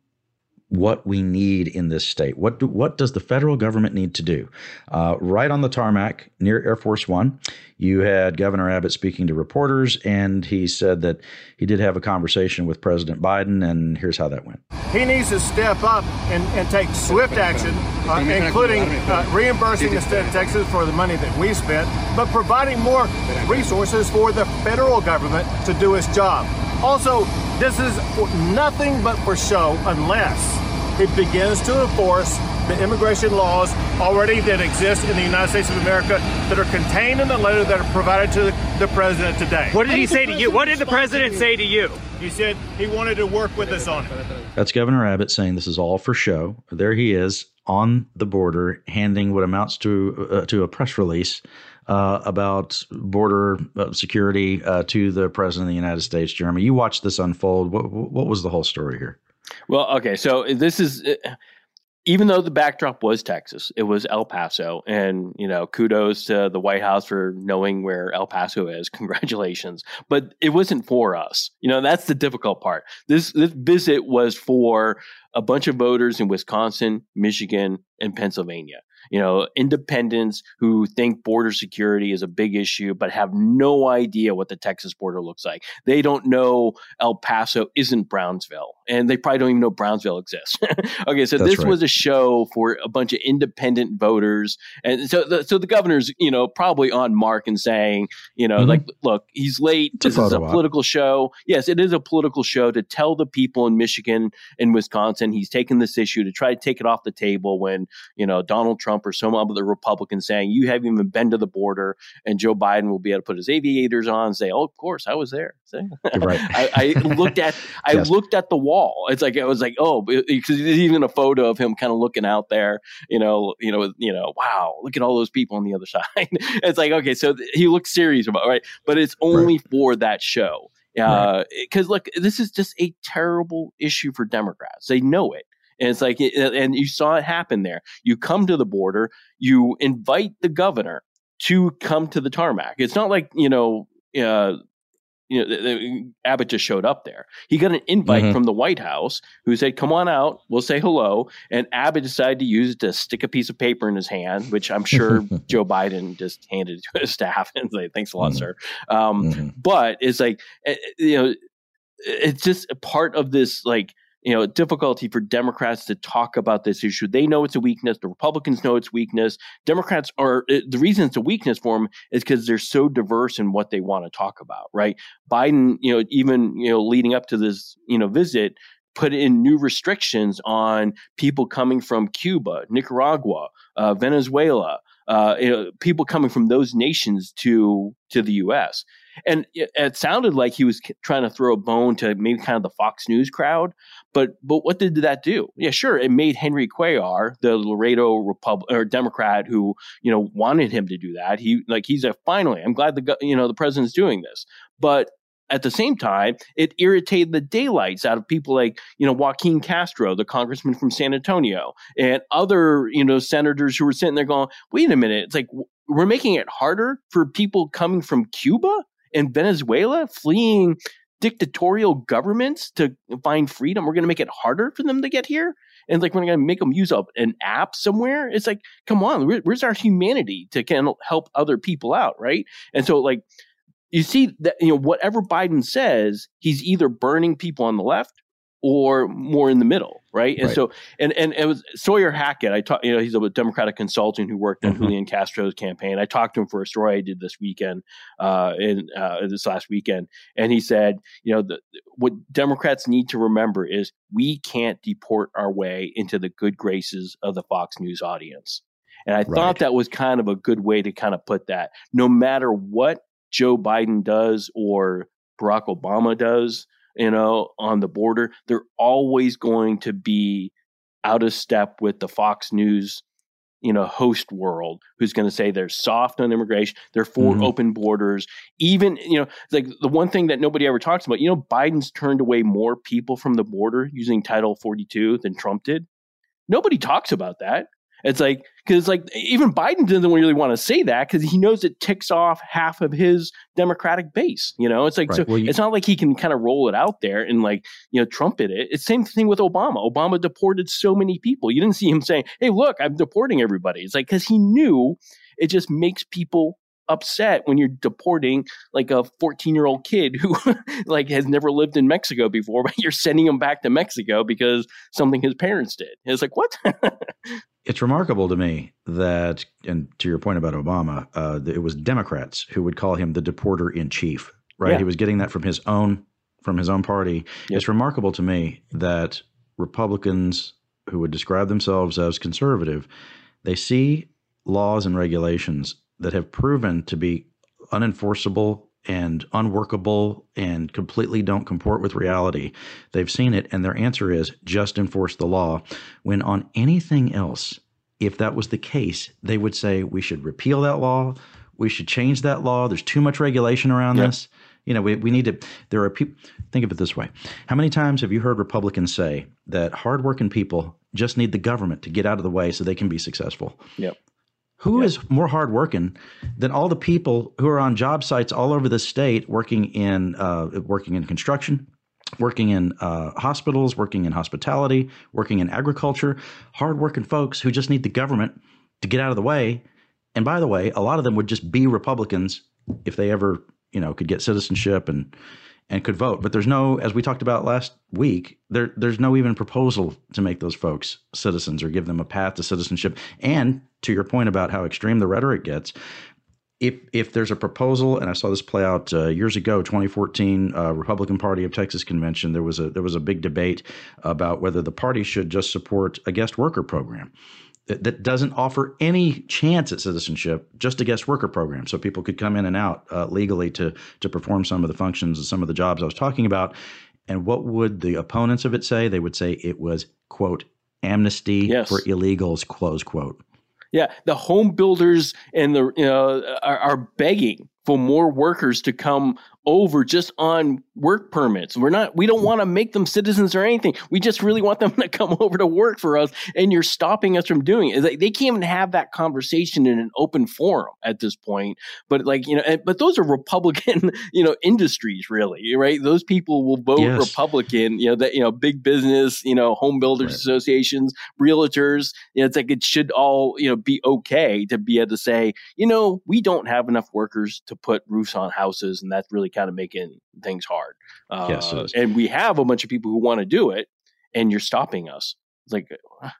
what we need in this state. What do, what does the federal government need to do? Uh, right on the tarmac near Air Force One, you had Governor Abbott speaking to reporters, and he said that he did have a conversation with President Biden, and here's how that went. He needs to step up and, and take swift action, uh, including uh, reimbursing the state of Texas for the money that we spent, but providing more resources for the federal government to do its job. Also, this is nothing but for show unless it begins to enforce the immigration laws already that exist in the United States of America that are contained in the letter that are provided to the, the president today. What did he say to you? What did the president say to you? He said he wanted to work with us on it. That's Governor Abbott saying this is all for show. There he is on the border handing what amounts to uh, to a press release uh, about border uh, security uh, to the president of the United States. Jeremy, you watched this unfold. What, what was the whole story here? Well, okay, so this is uh, even though the backdrop was Texas, it was El Paso, and you know, kudos to the White House for knowing where El Paso is. Congratulations, but it wasn't for us. You know, that's the difficult part. This this visit was for a bunch of voters in Wisconsin, Michigan, and Pennsylvania you know, independents who think border security is a big issue, but have no idea what the Texas border looks like. They don't know El Paso isn't Brownsville, and they probably don't even know Brownsville exists. okay, so That's this right. was a show for a bunch of independent voters, and so the, so the governor's, you know, probably on mark and saying, you know, mm-hmm. like, look, he's late. It's this is a political show. Yes, it is a political show to tell the people in Michigan and Wisconsin he's taking this issue to try to take it off the table when you know Donald Trump Trump or some other Republican saying, you haven't even been to the border. And Joe Biden will be able to put his aviators on and say, oh, of course, I was there. Right. I, I, looked at I yes. looked at the wall. It's like, it was like, oh, because there's even a photo of him kind of looking out there, you know, you know, you know, wow, look at all those people on the other side. it's like, okay, so he looks serious about it, right? But it's only right. for that show because uh, right. look, this is just a terrible issue for Democrats. They know it. And it's like, and you saw it happen there. You come to the border, you invite the governor to come to the tarmac. It's not like, you know, uh, you know, Abbott just showed up there. He got an invite mm-hmm. from the White House who said, "Come on out, we'll say hello." And Abbott decided to use it to stick a piece of paper in his hand, which I'm sure Joe Biden just handed to his staff and say, "Thanks a lot, mm-hmm. sir." Um, mm-hmm. But it's like, eh, eh, you know, it's just a part of this like you know difficulty for democrats to talk about this issue. They know it's a weakness. The republicans know it's weakness. Democrats are eh, the reason it's a weakness for them is because they're so diverse in what they want to talk about right? Biden you know even you know leading up to this you know visit put in new restrictions on people coming from cuba nicaragua uh, venezuela uh, you know, people coming from those nations to to the U.S. And it, it, sounded like he was trying to throw a bone to maybe kind of the Fox News crowd. But but what did that do? Yeah, sure, it made Henry Cuellar, the Laredo Republic or Democrat who you know wanted him to do that. He like he's a finally. I'm glad the you know the president's doing this. But at the same time, it irritated the daylights out of people like, you know, Joaquin Castro, the congressman from San Antonio, and other, you know, senators who were sitting there going, wait a minute, it's like we're making it harder for people coming from Cuba and Venezuela fleeing dictatorial governments to find freedom. We're going to make it harder for them to get here. And like, we're going to make them use a, an app somewhere. It's like, come on, where, where's our humanity to kind of help other people out? Right. And so, like, you see that you know whatever Biden says, he's either burning people on the left or more in the middle, right? And right. so, and and it was Sawyer Hackett. I talked, you know, he's a Democratic consultant who worked on mm-hmm. Julian Castro's campaign. I talked to him for a story I did this weekend, uh, in uh, this last weekend, and he said, you know, the, what Democrats need to remember is we can't deport our way into the good graces of the Fox News audience. And I right. thought that was kind of a good way to kind of put that. No matter what Joe Biden does or Barack Obama does, you know, on the border, they're always going to be out of step with the Fox News you know host world who's going to say they're soft on immigration they're for mm-hmm. open borders even you know like the one thing that nobody ever talks about you know biden's turned away more people from the border using title 42 than trump did nobody talks about that it's like because like even Biden doesn't really want to say that because he knows it ticks off half of his Democratic base. You know, it's like right. so well, you, it's not like he can kind of roll it out there and like you know trumpet it. It's same thing with Obama. Obama deported so many people. You didn't see him saying, "Hey, look, I'm deporting everybody." It's like because he knew it just makes people upset when you're deporting like a 14 year old kid who like has never lived in Mexico before, but you're sending him back to Mexico because something his parents did. It's like what? it's remarkable to me that, and to your point about Obama, uh, it was Democrats who would call him the deporter in chief. Right? Yeah. He was getting that from his own from his own party. Yep. It's remarkable to me that Republicans who would describe themselves as conservative, they see laws and regulations that have proven to be unenforceable and unworkable and completely don't comport with reality. They've seen it, and their answer is just enforce the law. When on anything else, if that was the case, they would say we should repeal that law, we should change that law. There's too much regulation around yeah. this. You know, we, we need to. There are people. Think of it this way: How many times have you heard Republicans say that hardworking people just need the government to get out of the way so they can be successful? Yep. Who yep. is more hardworking than all the people who are on job sites all over the state working in uh, working in construction, working in uh, hospitals, working in hospitality, working in agriculture? Hardworking folks who just need the government to get out of the way. And by the way, a lot of them would just be Republicans if they ever, you know, could get citizenship and and could vote. But there's no, as we talked about last week, there there's no even proposal to make those folks citizens or give them a path to citizenship. And to your point about how extreme the rhetoric gets, if if there's a proposal, and I saw this play out uh, years ago, 2014 uh, Republican Party of Texas convention, there was a there was a big debate about whether the party should just support a guest worker program that, that doesn't offer any chance at citizenship, just a guest worker program, so people could come in and out uh, legally to to perform some of the functions and some of the jobs I was talking about. And what would the opponents of it say? They would say it was quote amnesty yes. for illegals close quote. Yeah, the home builders and the you know are, are begging for more workers to come over just on work permits. We're not, we don't hmm. want to make them citizens or anything. We just really want them to come over to work for us. And you're stopping us from doing it. They can't even have that conversation in an open forum at this point. But like, you know, but those are Republican, you know, industries really, right? Those people will vote yes. Republican, you know, that, you know, big business, you know, home builders right. associations, realtors. You know, it's like it should all, you know, be okay to be able to say, you know, we don't have enough workers to put roofs on houses. And that's really kind of making things hard. Uh, yes, and we have a bunch of people who want to do it, and you're stopping us. It's like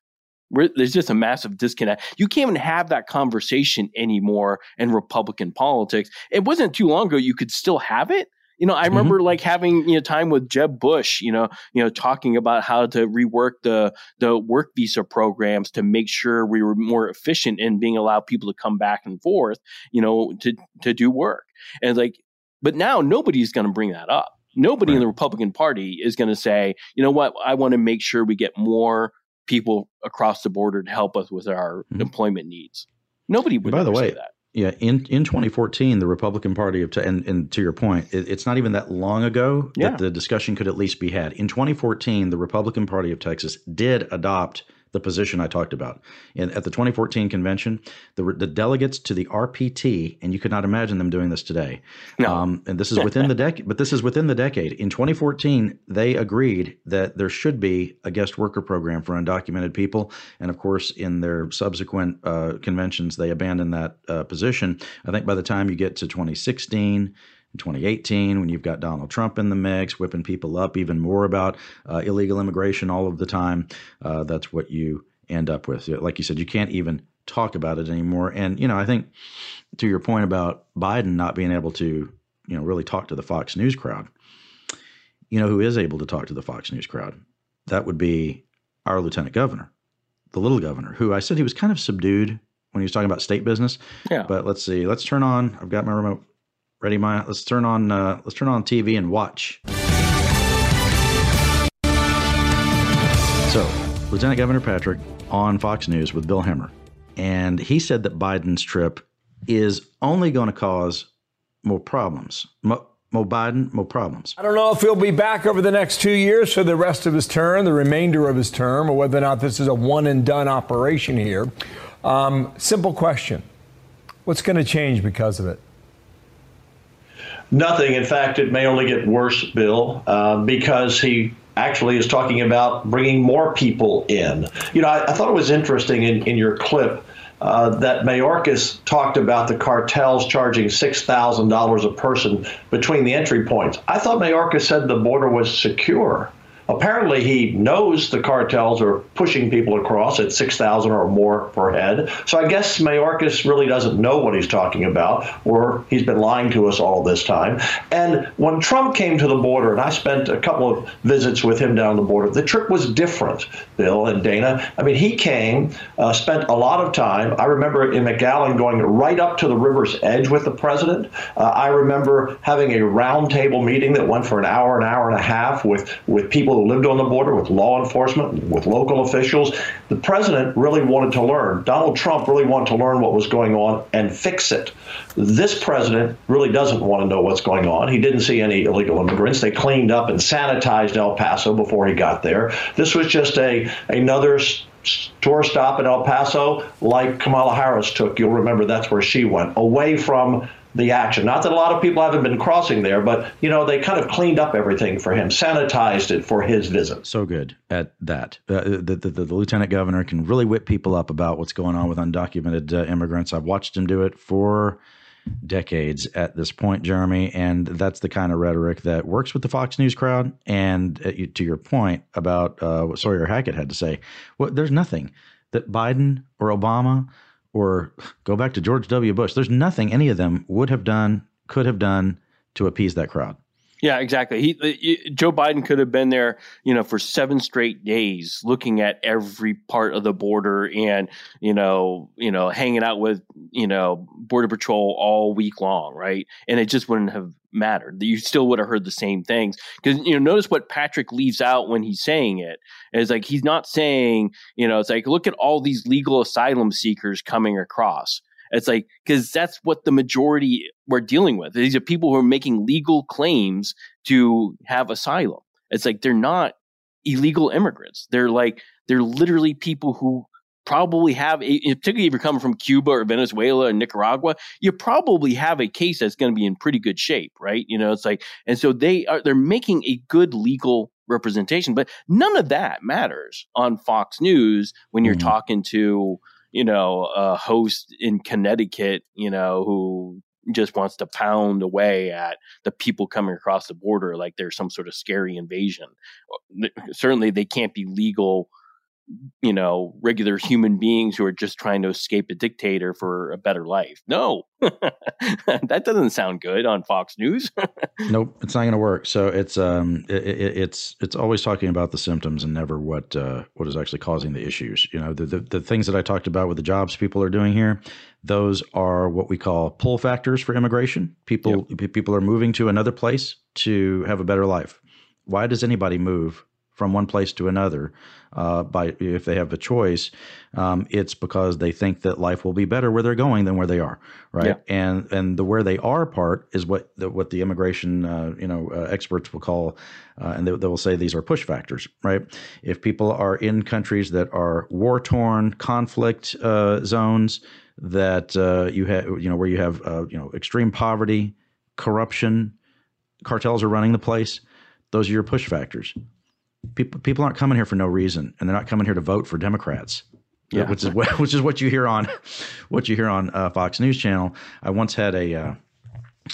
there's just a massive disconnect. You can't even have that conversation anymore in Republican politics. It wasn't too long ago you could still have it. You know, I mm-hmm. remember like having you know time with Jeb Bush. You know, you know talking about how to rework the the work visa programs to make sure we were more efficient in being allowed people to come back and forth. You know, to to do work. And like but now nobody's going to bring that up. Nobody right. in the Republican Party is going to say, you know what, I want to make sure we get more people across the border to help us with our mm-hmm. employment needs. Nobody would. By the way, that. Yeah, in, in 2014, the Republican Party of and, and to your point, it, it's not even that long ago yeah. that the discussion could at least be had. In 2014, the Republican Party of Texas did adopt the position I talked about. In, at the 2014 convention, the, the delegates to the RPT, and you could not imagine them doing this today. No. Um, and this is within the decade, but this is within the decade. In 2014, they agreed that there should be a guest worker program for undocumented people. And of course, in their subsequent uh, conventions, they abandoned that uh, position. I think by the time you get to 2016, in 2018 when you've got Donald Trump in the mix, whipping people up even more about uh, illegal immigration all of the time. Uh, that's what you end up with. Like you said, you can't even talk about it anymore. And you know, I think to your point about Biden not being able to, you know, really talk to the Fox News crowd. You know, who is able to talk to the Fox News crowd? That would be our lieutenant governor, the little governor, who I said he was kind of subdued when he was talking about state business. Yeah. But let's see. Let's turn on. I've got my remote Ready, Maya? Let's turn on uh, let's turn on TV and watch. So, Lieutenant Governor Patrick on Fox News with Bill Hemmer. and he said that Biden's trip is only going to cause more problems. Mo, Biden, more problems. I don't know if he'll be back over the next two years for the rest of his term, the remainder of his term, or whether or not this is a one and done operation here. Um, simple question What's going to change because of it? Nothing. In fact, it may only get worse, Bill, uh, because he actually is talking about bringing more people in. You know, I, I thought it was interesting in, in your clip uh, that Mayorkas talked about the cartels charging $6,000 a person between the entry points. I thought Mayorkas said the border was secure. Apparently, he knows the cartels are pushing people across at 6,000 or more per head. So I guess Mayorkas really doesn't know what he's talking about, or he's been lying to us all this time. And when Trump came to the border, and I spent a couple of visits with him down the border, the trip was different, Bill and Dana. I mean, he came, uh, spent a lot of time. I remember in McAllen going right up to the river's edge with the president. Uh, I remember having a roundtable meeting that went for an hour, an hour and a half with, with people who lived on the border, with law enforcement, with local officials. The president really wanted to learn. Donald Trump really wanted to learn what was going on and fix it. This president really doesn't want to know what's going on. He didn't see any illegal immigrants. They cleaned up and sanitized El Paso before he got there. This was just a another tour stop in El Paso like Kamala Harris took. You'll remember that's where she went, away from the action. Not that a lot of people haven't been crossing there, but you know they kind of cleaned up everything for him, sanitized it for his visit. So good at that. Uh, the, the, the, lieutenant governor can really whip people up about what's going on with undocumented uh, immigrants. I've watched him do it for decades at this point, Jeremy, and that's the kind of rhetoric that works with the Fox News crowd. And uh, to your point about uh, what Sawyer Hackett had to say, well, there's nothing that Biden or Obama or go back to George W. Bush. There's nothing any of them would have done, could have done to appease that crowd. Yeah, exactly. He, uh, he, Joe Biden could have been there, you know, for seven straight days, looking at every part of the border, and you know, you know, hanging out with you know border patrol all week long, right? And it just wouldn't have mattered. You still would have heard the same things because you know, notice what Patrick leaves out when he's saying it is like he's not saying, you know, it's like look at all these legal asylum seekers coming across it's like, because that's what the majority we're dealing with. These are people who are making legal claims to have asylum. It's like they're not illegal immigrants. They're like, they're literally people who probably have a, particularly if you're coming from Cuba or Venezuela or Nicaragua, you probably have a case that's going to be in pretty good shape, right? You know, it's like, and so they are, they're making a good legal representation, but none of that matters on Fox News when you're mm-hmm. talking to, you know, a host in Connecticut, you know, who just wants to pound away at the people coming across the border like there's some sort of scary invasion. Certainly, they can't be legal you know, regular human beings who are just trying to escape a dictator for a better life. No, that doesn't sound good on Fox News. nope, it's not going to work. So it's um, it, it, it's it's always talking about the symptoms and never what uh, what is actually causing the issues. You know, the, the the things that I talked about with the jobs people are doing here, those are what we call pull factors for immigration. People yep. people are moving to another place to have a better life. Why does anybody move from one place to another uh, by if they have a choice um, it's because they think that life will be better where they're going than where they are right? Yeah. and and the where they are part is what the, what the immigration uh, you know uh, experts will call uh, and they, they will say these are push factors right? If people are in countries that are war torn conflict uh, zones that uh, you have you know where you have you know extreme poverty corruption cartels are running the place those are your push factors people people aren't coming here for no reason, and they're not coming here to vote for Democrats. Yeah. which is what which is what you hear on what you hear on uh, Fox News Channel. I once had a uh,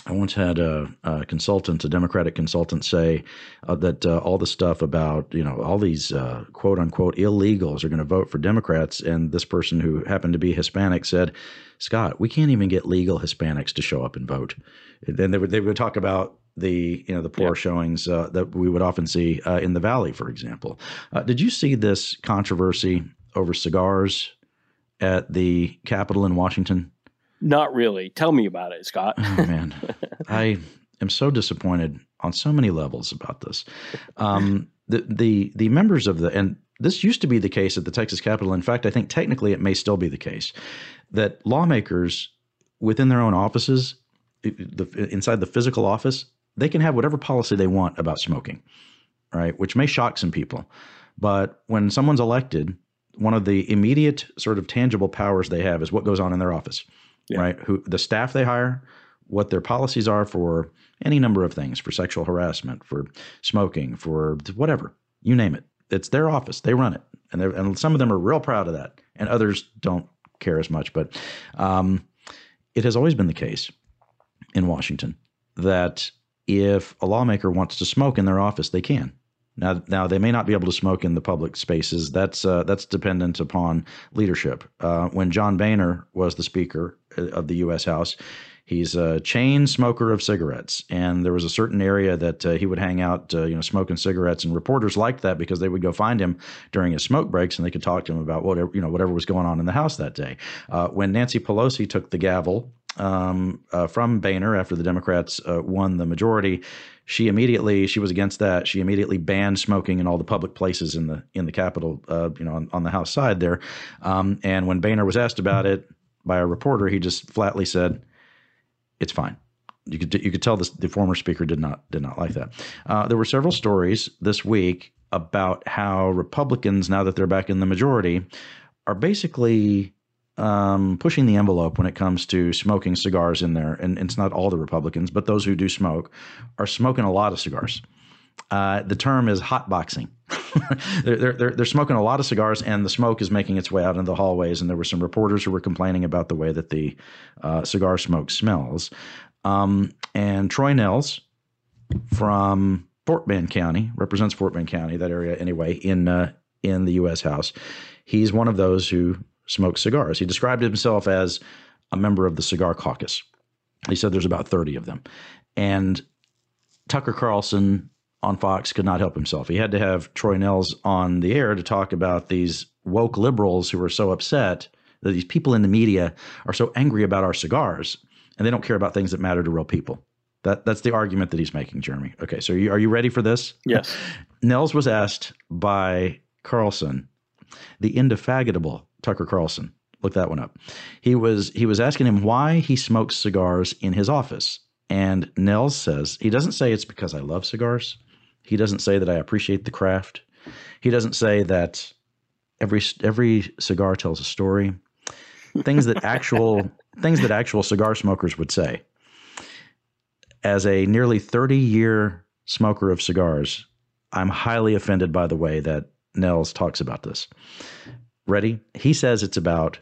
I once had a, a, consultant, a Democratic consultant, say uh, that uh, all the stuff about you know all these uh, quote unquote illegals are going to vote for Democrats, and this person who happened to be Hispanic said, "Scott, we can't even get legal Hispanics to show up and vote." And then they would they would talk about the you know the poor yeah. showings uh, that we would often see uh, in the valley, for example. Uh, did you see this controversy over cigars at the Capitol in Washington? Not really. Tell me about it, Scott. oh, man, I am so disappointed on so many levels about this. Um, the the the members of the and this used to be the case at the Texas Capitol. In fact, I think technically it may still be the case that lawmakers within their own offices, the, inside the physical office, they can have whatever policy they want about smoking, right? Which may shock some people. But when someone's elected, one of the immediate sort of tangible powers they have is what goes on in their office, yeah. right? Who the staff they hire, what their policies are for any number of things, for sexual harassment, for smoking, for whatever, you name it. It's their office. They run it, and and some of them are real proud of that, and others don't care as much. But um, it has always been the case in Washington that if a lawmaker wants to smoke in their office, they can. Now, now they may not be able to smoke in the public spaces. That's uh, that's dependent upon leadership. Uh, when John Boehner was the Speaker of the U.S. House, he's a chain smoker of cigarettes, and there was a certain area that uh, he would hang out, uh, you know, smoking cigarettes, and reporters liked that because they would go find him during his smoke breaks, and they could talk to him about whatever you know whatever was going on in the House that day. Uh, when Nancy Pelosi took the gavel um, uh, from Boehner after the Democrats uh, won the majority, she immediately she was against that. She immediately banned smoking in all the public places in the in the Capitol, uh, you know, on, on, the House side there. Um, and when Boehner was asked about it by a reporter, he just flatly said, "It's fine." You could you could tell this, the former speaker did not did not like that. Uh, there were several stories this week about how Republicans, now that they're back in the majority, are basically um, pushing the envelope when it comes to smoking cigars in there. And, and, it's not all the Republicans, but those who do smoke are smoking a lot of cigars. Uh, the term is hotboxing. they're, they're, they're smoking a lot of cigars, and the smoke is making its way out into the hallways. And there were some reporters who were complaining about the way that the uh, cigar smoke smells. Um, and Troy Nehls from Fort Bend County represents Fort Bend County, that area anyway, in uh, in the U.S. House. He's one of those who smokes cigars. He described himself as a member of the cigar caucus. He said there's about 30 of them. And Tucker Carlson on Fox could not help himself. He had to have Troy Nehls on the air to talk about these woke liberals who are so upset that these people in the media are so angry about our cigars and they don't care about things that matter to real people. That that's the argument that he's making, Jeremy. Okay, so are you, are you ready for this? Yes. Nehls was asked by Carlson, the indefatigable Tucker Carlson. Look that one up. He was he was asking him why he smokes cigars in his office, and Nehls says he doesn't say it's because I love cigars. He doesn't say that I appreciate the craft. He doesn't say that every every cigar tells a story. Things that actual things that actual cigar smokers would say. As a nearly 30 year smoker of cigars, I'm highly offended by the way that Nehls talks about this. Ready? He says it's about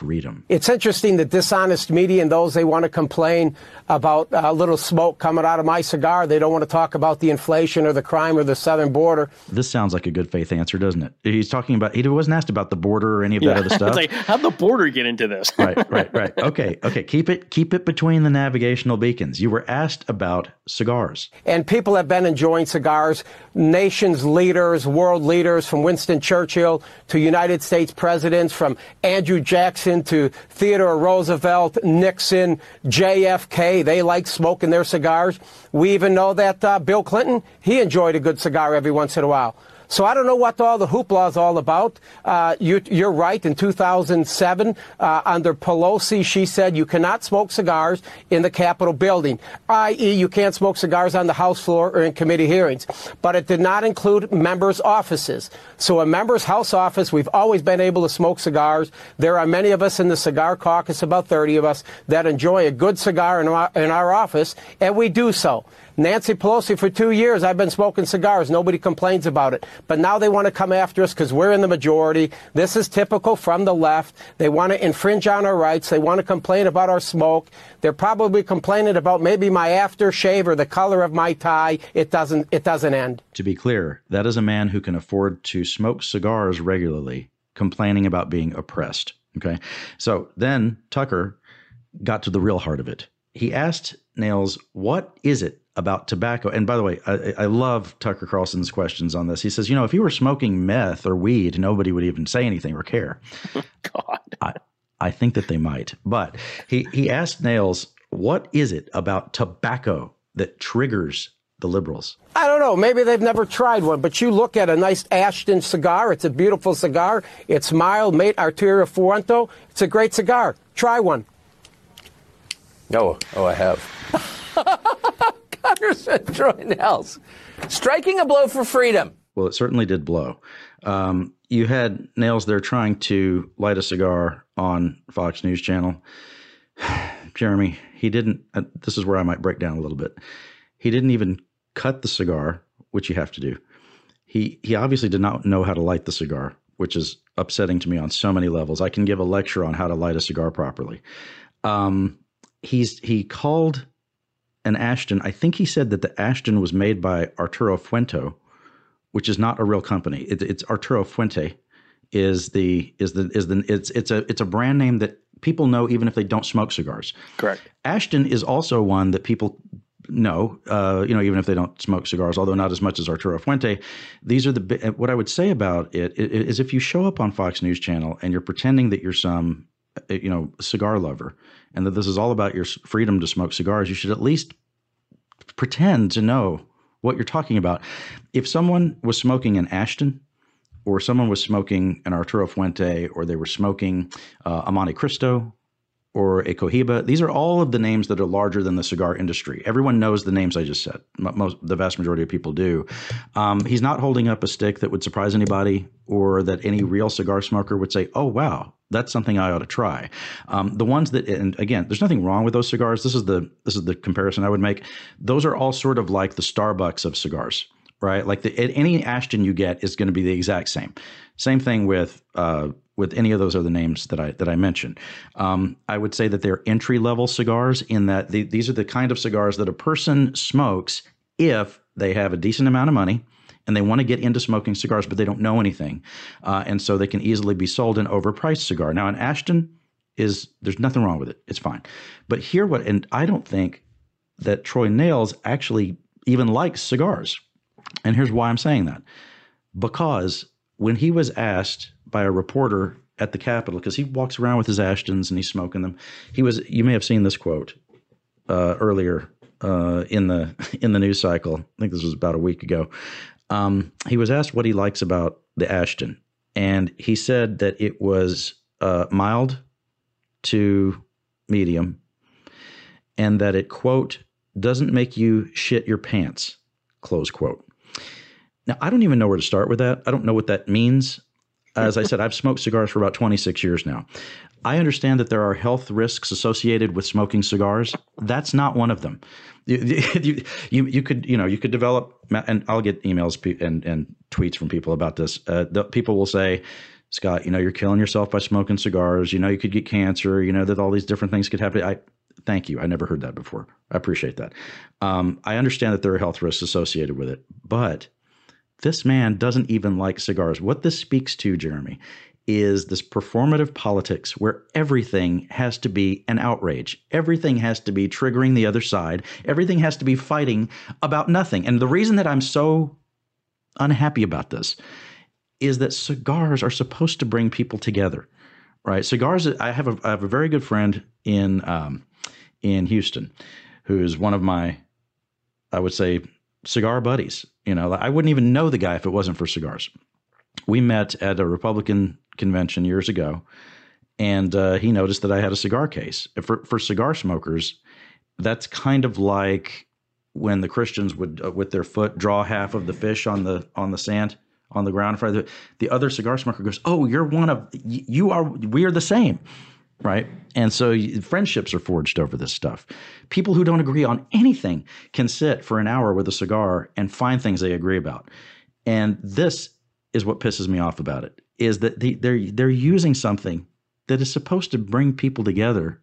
freedom. It's interesting that dishonest media and those they want to complain about a little smoke coming out of my cigar, they don't want to talk about the inflation or the crime or the southern border. This sounds like a good faith answer, doesn't it? He's talking about he wasn't asked about the border or any of yeah. that other stuff. it's like how'd the border get into this? right, right, right. Okay, okay. Keep it keep it between the navigational beacons. You were asked about cigars. And people have been enjoying cigars. Nations leaders, world leaders, from Winston Churchill to United States presidents, from Andrew Jackson to Theodore Roosevelt, Nixon, JFK. They like smoking their cigars. We even know that uh, Bill Clinton, he enjoyed a good cigar every once in a while. So I don't know what all the hoopla is all about. Uh, you, are right. In 2007, uh, under Pelosi, she said you cannot smoke cigars in the Capitol building, i.e., you can't smoke cigars on the House floor or in committee hearings. But it did not include members' offices. So a member's house office, we've always been able to smoke cigars. There are many of us in the cigar caucus, about 30 of us, that enjoy a good cigar in our, in our office, and we do so. Nancy Pelosi, for two years, I've been smoking cigars. Nobody complains about it. But now they want to come after us because we're in the majority. This is typical from the left. They want to infringe on our rights. They want to complain about our smoke. They're probably complaining about maybe my aftershave or the color of my tie. It doesn't, it doesn't end. To be clear, that is a man who can afford to smoke cigars regularly, complaining about being oppressed. Okay. So then Tucker got to the real heart of it. He asked Nehls, what is it about tobacco. And by the way, I, I, love Tucker Carlson's questions on this. He says, you know, if you were smoking meth or weed, nobody would even say anything or care. God. I, I think that they might. But he, he asked Nehls, what is it about tobacco that triggers the liberals? I don't know. Maybe they've never tried one, but you look at a nice Ashton cigar. It's a beautiful cigar. It's mild, mate Arturo Fuento. It's a great cigar. Try one. Oh, oh, I have. Congressman Troy Nehls, striking a blow for freedom. Well, it certainly did blow. Um, you had Nehls there trying to light a cigar on Fox News Channel. Jeremy, he didn't. Uh, this is where I might break down a little bit. He didn't even cut the cigar, which you have to do. He he obviously did not know how to light the cigar, which is upsetting to me on so many levels. I can give a lecture on how to light a cigar properly. Um, he's he called an Ashton. I think he said that the Ashton was made by Arturo Fuento, which is not a real company. It, it's Arturo Fuente is the is the is the it's it's a it's a brand name that people know even if they don't smoke cigars. Correct. Ashton is also one that people know, uh, you know, even if they don't smoke cigars, although not as much as Arturo Fuente. These are the what I would say about it is if you show up on Fox News Channel and you're pretending that you're some, uh, you know, cigar lover, and that this is all about your freedom to smoke cigars, you should at least pretend to know what you're talking about. If someone was smoking an Ashton, or someone was smoking an Arturo Fuente, or they were smoking uh, a Montecristo, or a Cohiba. These are all of the names that are larger than the cigar industry. Everyone knows the names I just said. Most, the vast majority of people do. Um, he's not holding up a stick that would surprise anybody, or that any real cigar smoker would say, "Oh, wow, that's something I ought to try." Um, the ones that, and again, there's nothing wrong with those cigars. This is the this is the comparison I would make. Those are all sort of like the Starbucks of cigars right? Like the, any Ashton you get is going to be the exact same. Same thing with uh, with any of those other names that I that I mentioned. Um, I would say that they're entry level cigars in that the, these are the kind of cigars that a person smokes if they have a decent amount of money and they want to get into smoking cigars, but they don't know anything, uh, and so they can easily be sold an overpriced cigar. Now, an Ashton is there's nothing wrong with it; it's fine. But here, what and I don't think that Troy Nehls actually even likes cigars, and here's why I'm saying that because when he was asked by a reporter at the Capitol because he walks around with his Ashtons and he's smoking them. He was. You may have seen this quote uh, earlier uh, in the in the news cycle. I think this was about a week ago. Um, he was asked what he likes about the Ashton, and he said that it was uh, mild to medium, and that it quote doesn't make you shit your pants. Close quote. Now, I don't even know where to start with that. I don't know what that means. As I said, I've smoked cigars for about 26 years now. I understand that there are health risks associated with smoking cigars. That's not one of them. You, you, you, could, you know, you could develop, and I'll get emails and, and tweets from people about this. Uh, the, people will say, Scott, you know, you're killing yourself by smoking cigars. You know, you could get cancer. You know that all these different things could happen. I thank you. I never heard that before. I appreciate that. Um, I understand that there are health risks associated with it, but this man doesn't even like cigars. What this speaks to, Jeremy, is this performative politics where everything has to be an outrage. Everything has to be triggering the other side. Everything has to be fighting about nothing. And the reason that I'm so unhappy about this is that cigars are supposed to bring people together, right? Cigars. I have a I have a very good friend in um, in Houston, who is one of my, I would say, cigar buddies. You know, I wouldn't even know the guy if it wasn't for cigars. We met at a Republican convention years ago, and uh, he noticed that I had a cigar case. For for cigar smokers, that's kind of like when the Christians would, uh, with their foot, draw half of the fish on the on the sand on the ground. The, the other cigar smoker goes, "Oh, you're one of you are. We are the same." Right? And so friendships are forged over this stuff. People who don't agree on anything can sit for an hour with a cigar and find things they agree about. And this is what pisses me off about it is that they, they're they're using something that is supposed to bring people together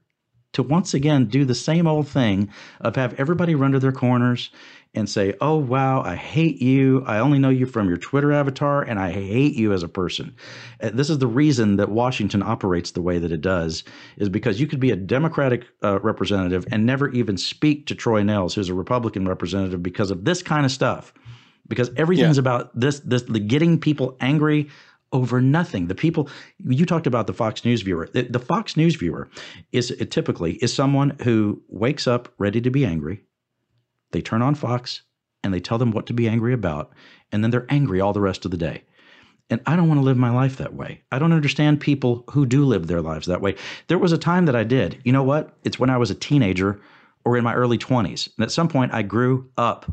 to once again do the same old thing of have everybody run to their corners and say, "Oh wow, I hate you. I only know you from your Twitter avatar and I hate you as a person." Uh, this is the reason that Washington operates the way that it does is because you could be a Democratic uh, representative and never even speak to Troy Nehls, who's a Republican representative because of this kind of stuff. Because everything's yeah. about this this the getting people angry over nothing. The people you talked about the Fox News viewer. The, the Fox News viewer is typically is someone who wakes up ready to be angry. They turn on Fox and they tell them what to be angry about, and then they're angry all the rest of the day. And I don't want to live my life that way. I don't understand people who do live their lives that way. There was a time that I did. You know what? It's when I was a teenager or in my early 20s. And at some point I grew up.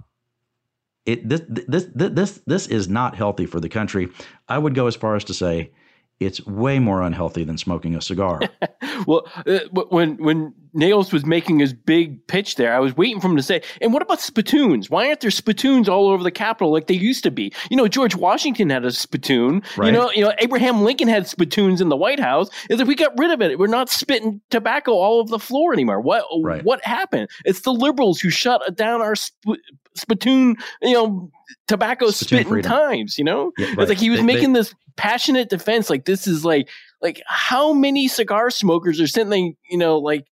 It this this this this is not healthy for the country. I would go as far as to say it's way more unhealthy than smoking a cigar. well, uh, when when Nehls was making his big pitch there, I was waiting for him to say, "And what about spittoons? Why aren't there spittoons all over the Capitol like they used to be? You know, George Washington had a spittoon. Right. You know, you know, Abraham Lincoln had spittoons in the White House. Is if we got rid of it, we're not spitting tobacco all over the floor anymore. What right. what happened? It's the liberals who shut down our sp- spittoon, you know, tobacco spitting spitting times. You know, yeah, right. it's like he was they, making they, this passionate defense like this is like like how many cigar smokers are sitting there, you know, like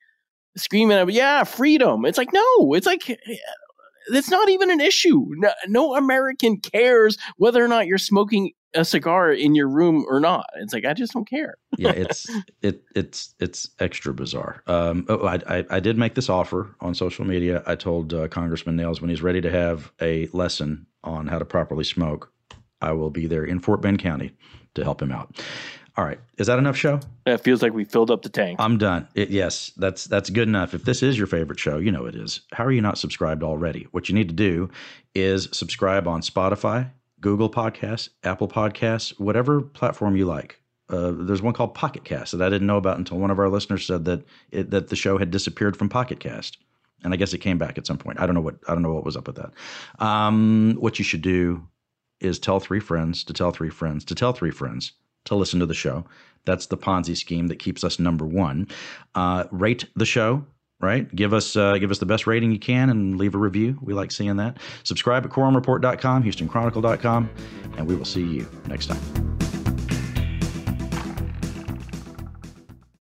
screaming at yeah, freedom. It's like no, it's like it's not even an issue. No, no American cares whether or not you're smoking a cigar in your room or not. It's like I just don't care. yeah, it's it it's it's extra bizarre. Um, oh, I, I, I did make this offer on social media. I told uh, Congressman Nehls when he's ready to have a lesson on how to properly smoke, I will be there in Fort Bend County to help him out. All right, is that enough show? It feels like we filled up the tank. I'm done. It, yes, that's that's good enough. If this is your favorite show, you know it is. How are you not subscribed already? What you need to do is subscribe on Spotify, Google Podcasts, Apple Podcasts, whatever platform you like. Uh, there's one called Pocket Cast that I didn't know about until one of our listeners said that it, that the show had disappeared from Pocket Cast, and I guess it came back at some point. I don't know what I don't know what was up with that. Um, what you should do is tell three friends to tell three friends to tell three friends to listen to the show. That's the Ponzi scheme that keeps us number one. Uh, rate the show, right? Give us uh, give us the best rating you can and leave a review. We like seeing that. Subscribe at quorumreport.com, HoustonChronicle.com, and we will see you next time.